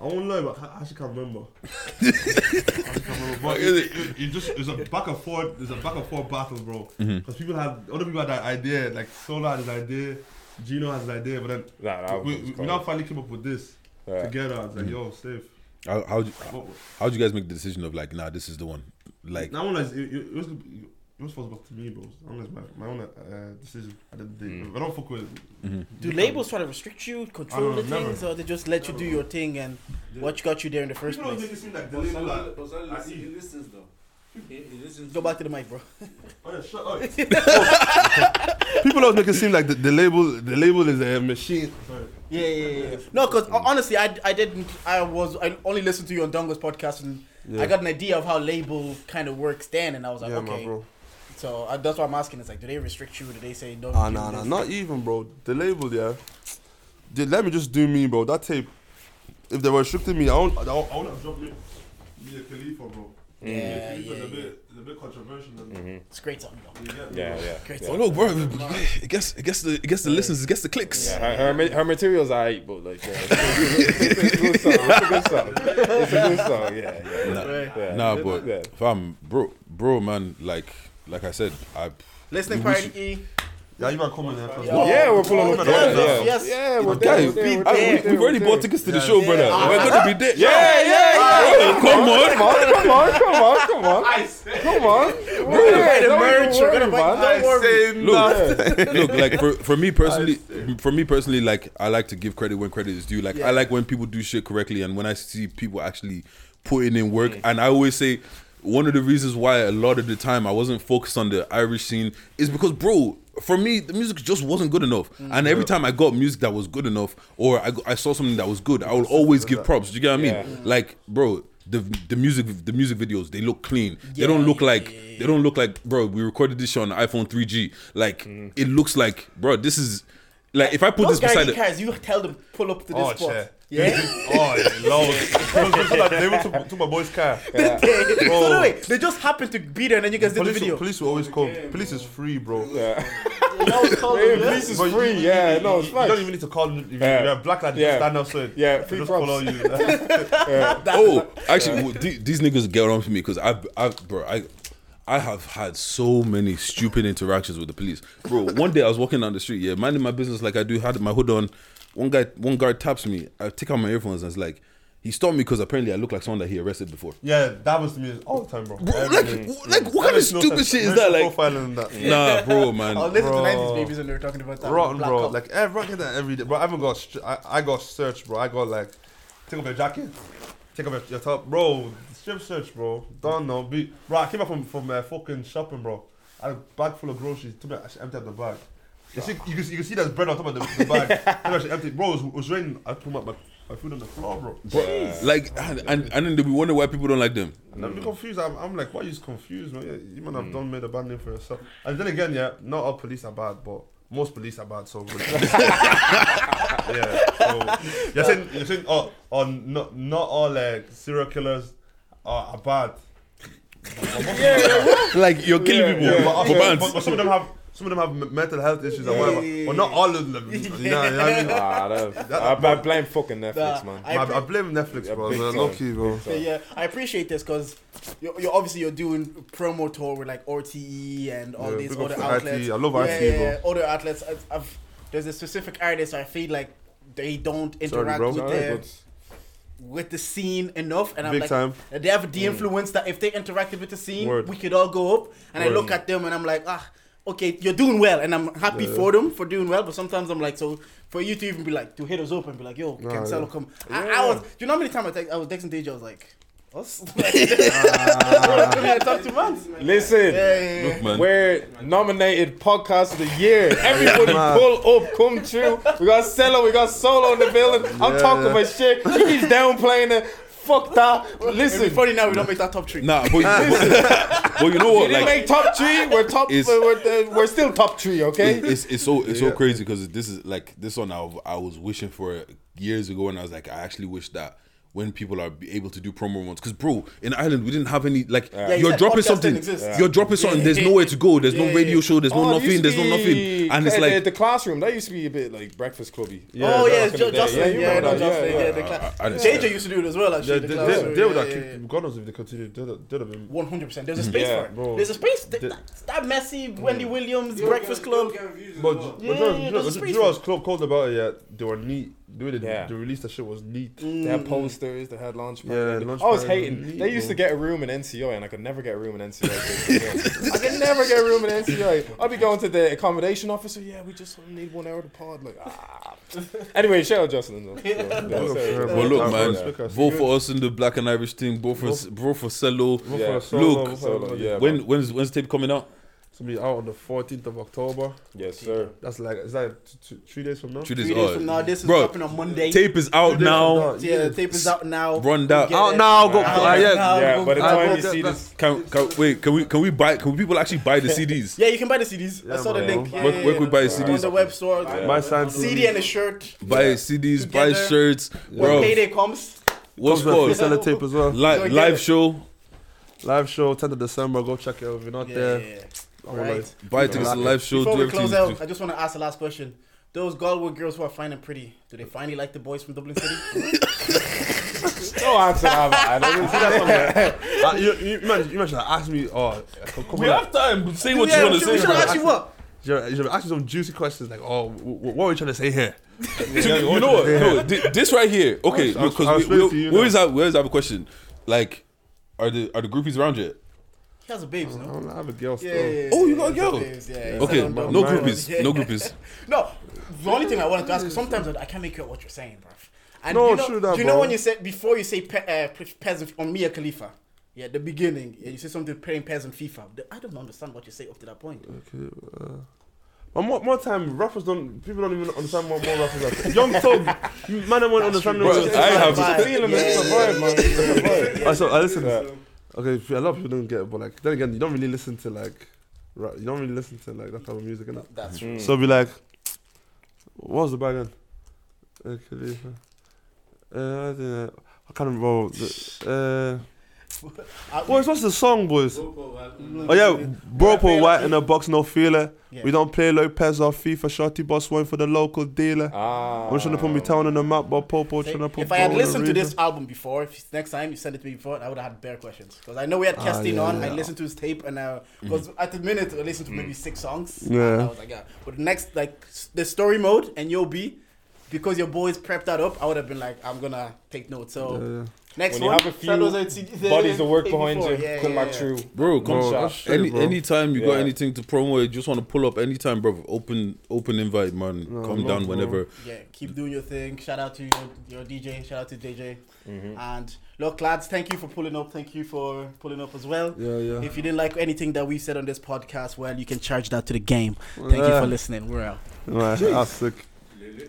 I don't know, but I actually can't remember. I actually can't remember. But it, it, it just it's a back and forth. It's a back and forth battle, bro. Mm-hmm. Because people had other people had that idea. Like Solar had his idea, Gino has his idea, but then Nah, we, was we, we now finally came up with this Yeah. together. I was Mm-hmm. like, yo, safe. How how'd you, What- how'd you guys make the decision of like, nah, this is the one? Like, Now, like, it, it, it was it was supposed to be to me, bro. That was my, my own uh, decision at the end of the. Mm. I don't fuck with. Do labels try to restrict you, control the never. things, or they just let you do your thing and what got you there in the first People always place? make it seem like the But label. Sally- Like, but I see. he listens though. He, he listens. Go back to the mic, bro. oh yeah, shut up. People always make it seem like the, the label the label is a machine. Yeah, yeah, yeah. No, because honestly, I, I didn't. I was. I only listened to you on Dongo's podcast, and Yeah. I got an idea of how label kind of works then, and I was like, yeah, okay. So uh, that's why I'm asking. It's like, do they restrict you? Do they say no? Ah, nah, nah, not even, bro. The label, yeah. They let me just do me, bro. That tape. If they were restricting me, I won't. I won't, I won't have dropped me. Mia Khalifa, bro. Yeah, Khalifa's yeah, a bit, it's a bit controversial. And mm-hmm. It's a great song, though. you Yeah, yeah. Great oh song. look, bro, it gets it gets the it gets the listens, it gets the clicks. Yeah, her, her, her materials I hate, but like, yeah, it's, a good song. It's a good song. It's a good song. Yeah, yeah. Nah, yeah. nah, but Yeah. fam, bro, bro, man, like like I said, I Listening We party. E. Yeah, you might come in there first. Yeah. Yeah, we're pulling up. yes, Yeah, yeah, yes. yeah, we're guys, there. We're there. I- we're there, we, we're we've already there. bought tickets to the Yeah. show, brother. We're gonna be there. Yeah, yeah, yeah. come on. Come on, come on, come on, come on. Come on. We're there. the Don't merch, we're gonna buy- man. don't. Look, look, like for, for me personally, for me personally, like I like to give credit when credit is due. Like Yeah. I like when people do shit correctly, and when I see people actually putting in work. Mm. And I always say one of the reasons why a lot of the time I wasn't focused on the Irish scene is because, bro, for me the music just wasn't good enough. Mm. And every time I got music that was good enough, or I, I saw something that was good, I will always give props. Do you get what I mean? Yeah. Like, bro. The, the music the music videos they look clean they don't look like yeah, yeah. they don't look like bro we recorded this shit on iphone 3g like mm. it looks like bro this is like if i put Those this beside guarantee it you tell them pull up to this Oh, spot. chair. Yeah. Oh, yeah, loads. they went to, to my boy's car. so wait, they just happened to be there, and then you guys did the Police, video. police will always come. Police is free, bro. Yeah. That Yeah, it. Police is But you- free. you- Yeah, you- no, you, it's you don't even need to call. If Yeah. you're a black lad, you Yeah. just stand outside. Yeah, They free just props. follow you. oh actually well, the- these niggas get on for me because i've i've bro i I have had so many stupid interactions with the police, bro. One day I was walking down the street, yeah, minding my business like I do, had my hood on. One guy, one guard taps me. I take out my earphones and it's like, he stopped me because apparently I look like someone that he arrested before. yeah, that was to me all the time, bro. Bro, like, day. like what That kind of makes no stupid shit is that? Like, profiling that. nah, bro, man. Oh, listen to Bro. 90s babies when they were talking about that. Rotten, Black bro. Cop. Like everyone get that every day, bro. I haven't got. Str- I, I got searched, bro. I got like, take off your jacket, take off your, your top, bro. Strip search, bro. Don't know, be, bro. I came back from from uh, fucking shopping, bro. I had a bag full of groceries. Took me, I emptied out the bag. You see, you can, you can see there's bread on top of the, the bag. Took me, I empty, bro. It was, it was raining. I put my, my, my food on the floor, bro. Bro, uh, like, and, and, and then they be wondering why people don't like them. And I'm confused. I'm, I'm like, why are you confused, man? Yeah, you man have hmm. done made a bad name for yourself. And then again, yeah, not all police are bad, but most police are bad. So yeah, so you're saying you're saying oh, oh not not all like serial killers are, are bad. Like, you're killing Yeah, people yeah. But, for but, bands. but, but some of them have some of them have m- mental health issues and whatever. But not all of them. You know, you know what I mean? Ah, that, That- I, I blame fucking Netflix, Nah, man. I I, pre- I blame Netflix, Yeah, bro. big Man. time. Low key, bro. So, yeah, I appreciate this because you're, you're obviously you're doing promo tour with like RTE and all Yeah, these other outlets. RTE. I love RTE, yeah, bro. yeah, Other outlets. I've, I've, there's a specific artist I feel like they don't interact bro. with Alright, the with the scene enough, and I'm like, time. they have the influence that if they interacted with the scene, Word. we could all go up. And I look at them and I'm like, ah. Okay, you're doing well, and I'm happy Yeah. for them for doing well. But sometimes I'm like, so for you to even be like to hit us up and be like, "Yo, Nah, Cancelo yeah. come." I, I was. Do you know how many times I, text, I was texting DJ? I was like, "Us." Ah. I talk to man. Listen, Yeah, yeah, yeah. Look, man. we're nominated podcast of the year. Everybody Man. pull up, come true. We got Sello, we got Solo in the building. I'm Yeah. talking my shit. He's keeps downplaying it. Fuck that. It'd be Listen, funny now we don't make that top three. Nah, but, but, but you know we what? didn't Like, make top three. We're top. We're, we're, we're still top three. Okay. it- it's it's so it's so crazy because this is like this one I, I was wishing for years ago and I was like I actually wish that when people are able to do promo ones. Because bro, in Ireland we didn't have any like Yeah, you you're said dropping podcast something, didn't exist. you're dropping something. There's nowhere to go. There's Yeah, no radio yeah. show. There's no Oh, it used nothing. There's no nothing. And it's like the classroom. That used to be a bit like breakfast clubby. Yeah, oh yeah, back in Jo- the day. Jocelyn. Yeah, Yeah, yeah, remember no, that, Jocelyn. yeah, Yeah, yeah. the cla- I- I- JJ used to do it as well. Actually, Yeah, the they, class, they, they would have yeah. God knows if they continued. They'd have- they'd have been. One hundred percent. There's a space for it. There's a space. That, that messy Wendy Williams Breakfast Club. you're getting views as But, well. but Yeah, you know, yeah, you know, there's a you space know for what's cold, cold about it? Yeah, they were neat. The way they, Yeah. they released that shit was neat. Mm. They had posters. They had launch. Yeah, pad. launch I was hating. neat, They used to get a room in NCI, and I could never get a room in NCI. I could never get a room in NCI. I'd be going to the accommodation officer. Yeah, we just need one hour to pod. Like, ah. Anyway, shout out Justin. Though. Yeah, Yeah, so- fair, look, man. Yeah. Vote for us in the Black and Irish team. Vote for vote for Sello. Vote Yeah. for a solo, Look, solo, yeah. When when's when's tape coming out? It's gonna be out on the 14th of October. Yes, sir. That's like, is that t- t- three days from now? Three Three days, days oh, from now, this is bro, dropping on Monday. Tape is out Three days now. from now, Yeah, the tape is out now. Run that. Get Out it. now, go. Out uh, yeah. now, Yeah, go- by the go- time you see this, Can, can wait? Can we can we buy? Can people actually buy the CDs? Yeah, you can buy the CDs. I Yeah, saw the man. link. Yeah, Where- yeah, where can we buy yeah. CDs? On the web store. My signed CD and a shirt. Buy CDs, buy Together. shirts, When bro. payday comes. What's Comes with a called freestyler tape as well. Li- Go get live it. show? Live show, 10th of December. Go check it out if you're not Yeah, there. yeah, yeah. I Right. like- Buy tickets to the live show. Before do we close out, do. I just want to ask the last question. Those Galway girls who are fine and pretty, do they finally like the boys from Dublin City? no answer that, man. Uh, you, you, man, you mentioned ask me. Oh, come, come We on. have time. Say what yeah, you want to should- say. we should ask you what? You should, you should ask me some juicy questions like, oh, w- w- what are we trying to say here? you know what? No, this right here. Okay, I'll- I'll because we, explain we, to you we always have we always have a question. Like, are the are the groupies around yet? He has a babes, I don't have a girl still. Yeah, yeah, yeah, Oh, you got a girl? babes, Yeah, yeah, Okay, so don't- no don't- groupies. No groupies. No, the only thing I wanted to ask is sometimes I can't make out what you're saying, bro. And No, you know, true that, do you know bro. when you said before you say pe- uh, pe- peasant on Mia Khalifa? Yeah, the beginning. Yeah, you say something playing peasant FIFA. The- I don't understand what you say up to that point. Okay, uh, one more, more time, rappers don't. People don't even understand what more rappers are. Young Thug, man, I don't want to understand. Bro, what- I have- It's a. Feeling it's a yeah, vibe, man. It's a vibe. I so I listen. Okay, a lot of people don't get it, but like then again, you don't really listen to like, rap, you don't really listen to like that type of music, innit? That's true. So be like, what was the bag again? Uh, Khalifa. Uh, I, think, uh, I can't remember. The, uh, boys, what's the song, boys? Oh yeah, Bropo white in a box, no feeler. Yeah. We don't play Lopez or FIFA. Shorty boss one for the local dealer. Ah. I'm trying to put me town on the map, but Popo trying to put. If I had ball in the listened to this album before, if next time you send it to me before, I would have had bare questions. Because I know we had Ah, Kestin yeah, on, yeah. I listened to his tape, and uh, because at the minute I listened to maybe six songs. Yeah. And I was like, yeah. But next, like, the story mode and Yo B, because your boys prepped that up, I would have been like, I'm gonna take notes. So Yeah, yeah. Next When you one, have a few send to- Bodies of work behind before. you, Yeah, come yeah, back yeah. through. Bro, come Bro, shot. that's Any bro. anytime you got anything to promo, you just want to pull up anytime, bro. Open open invite, man. No, Come no, down bro. whenever. Yeah, keep doing your thing. Shout out to your, your DJ. Shout out to JJ. Mm-hmm. And look, lads, thank you for pulling up. Thank you for pulling up as well. Yeah, yeah. If you didn't like anything that we said on this podcast, well, you can charge that to the game. Thank you for listening. We're out. Right, that's sick.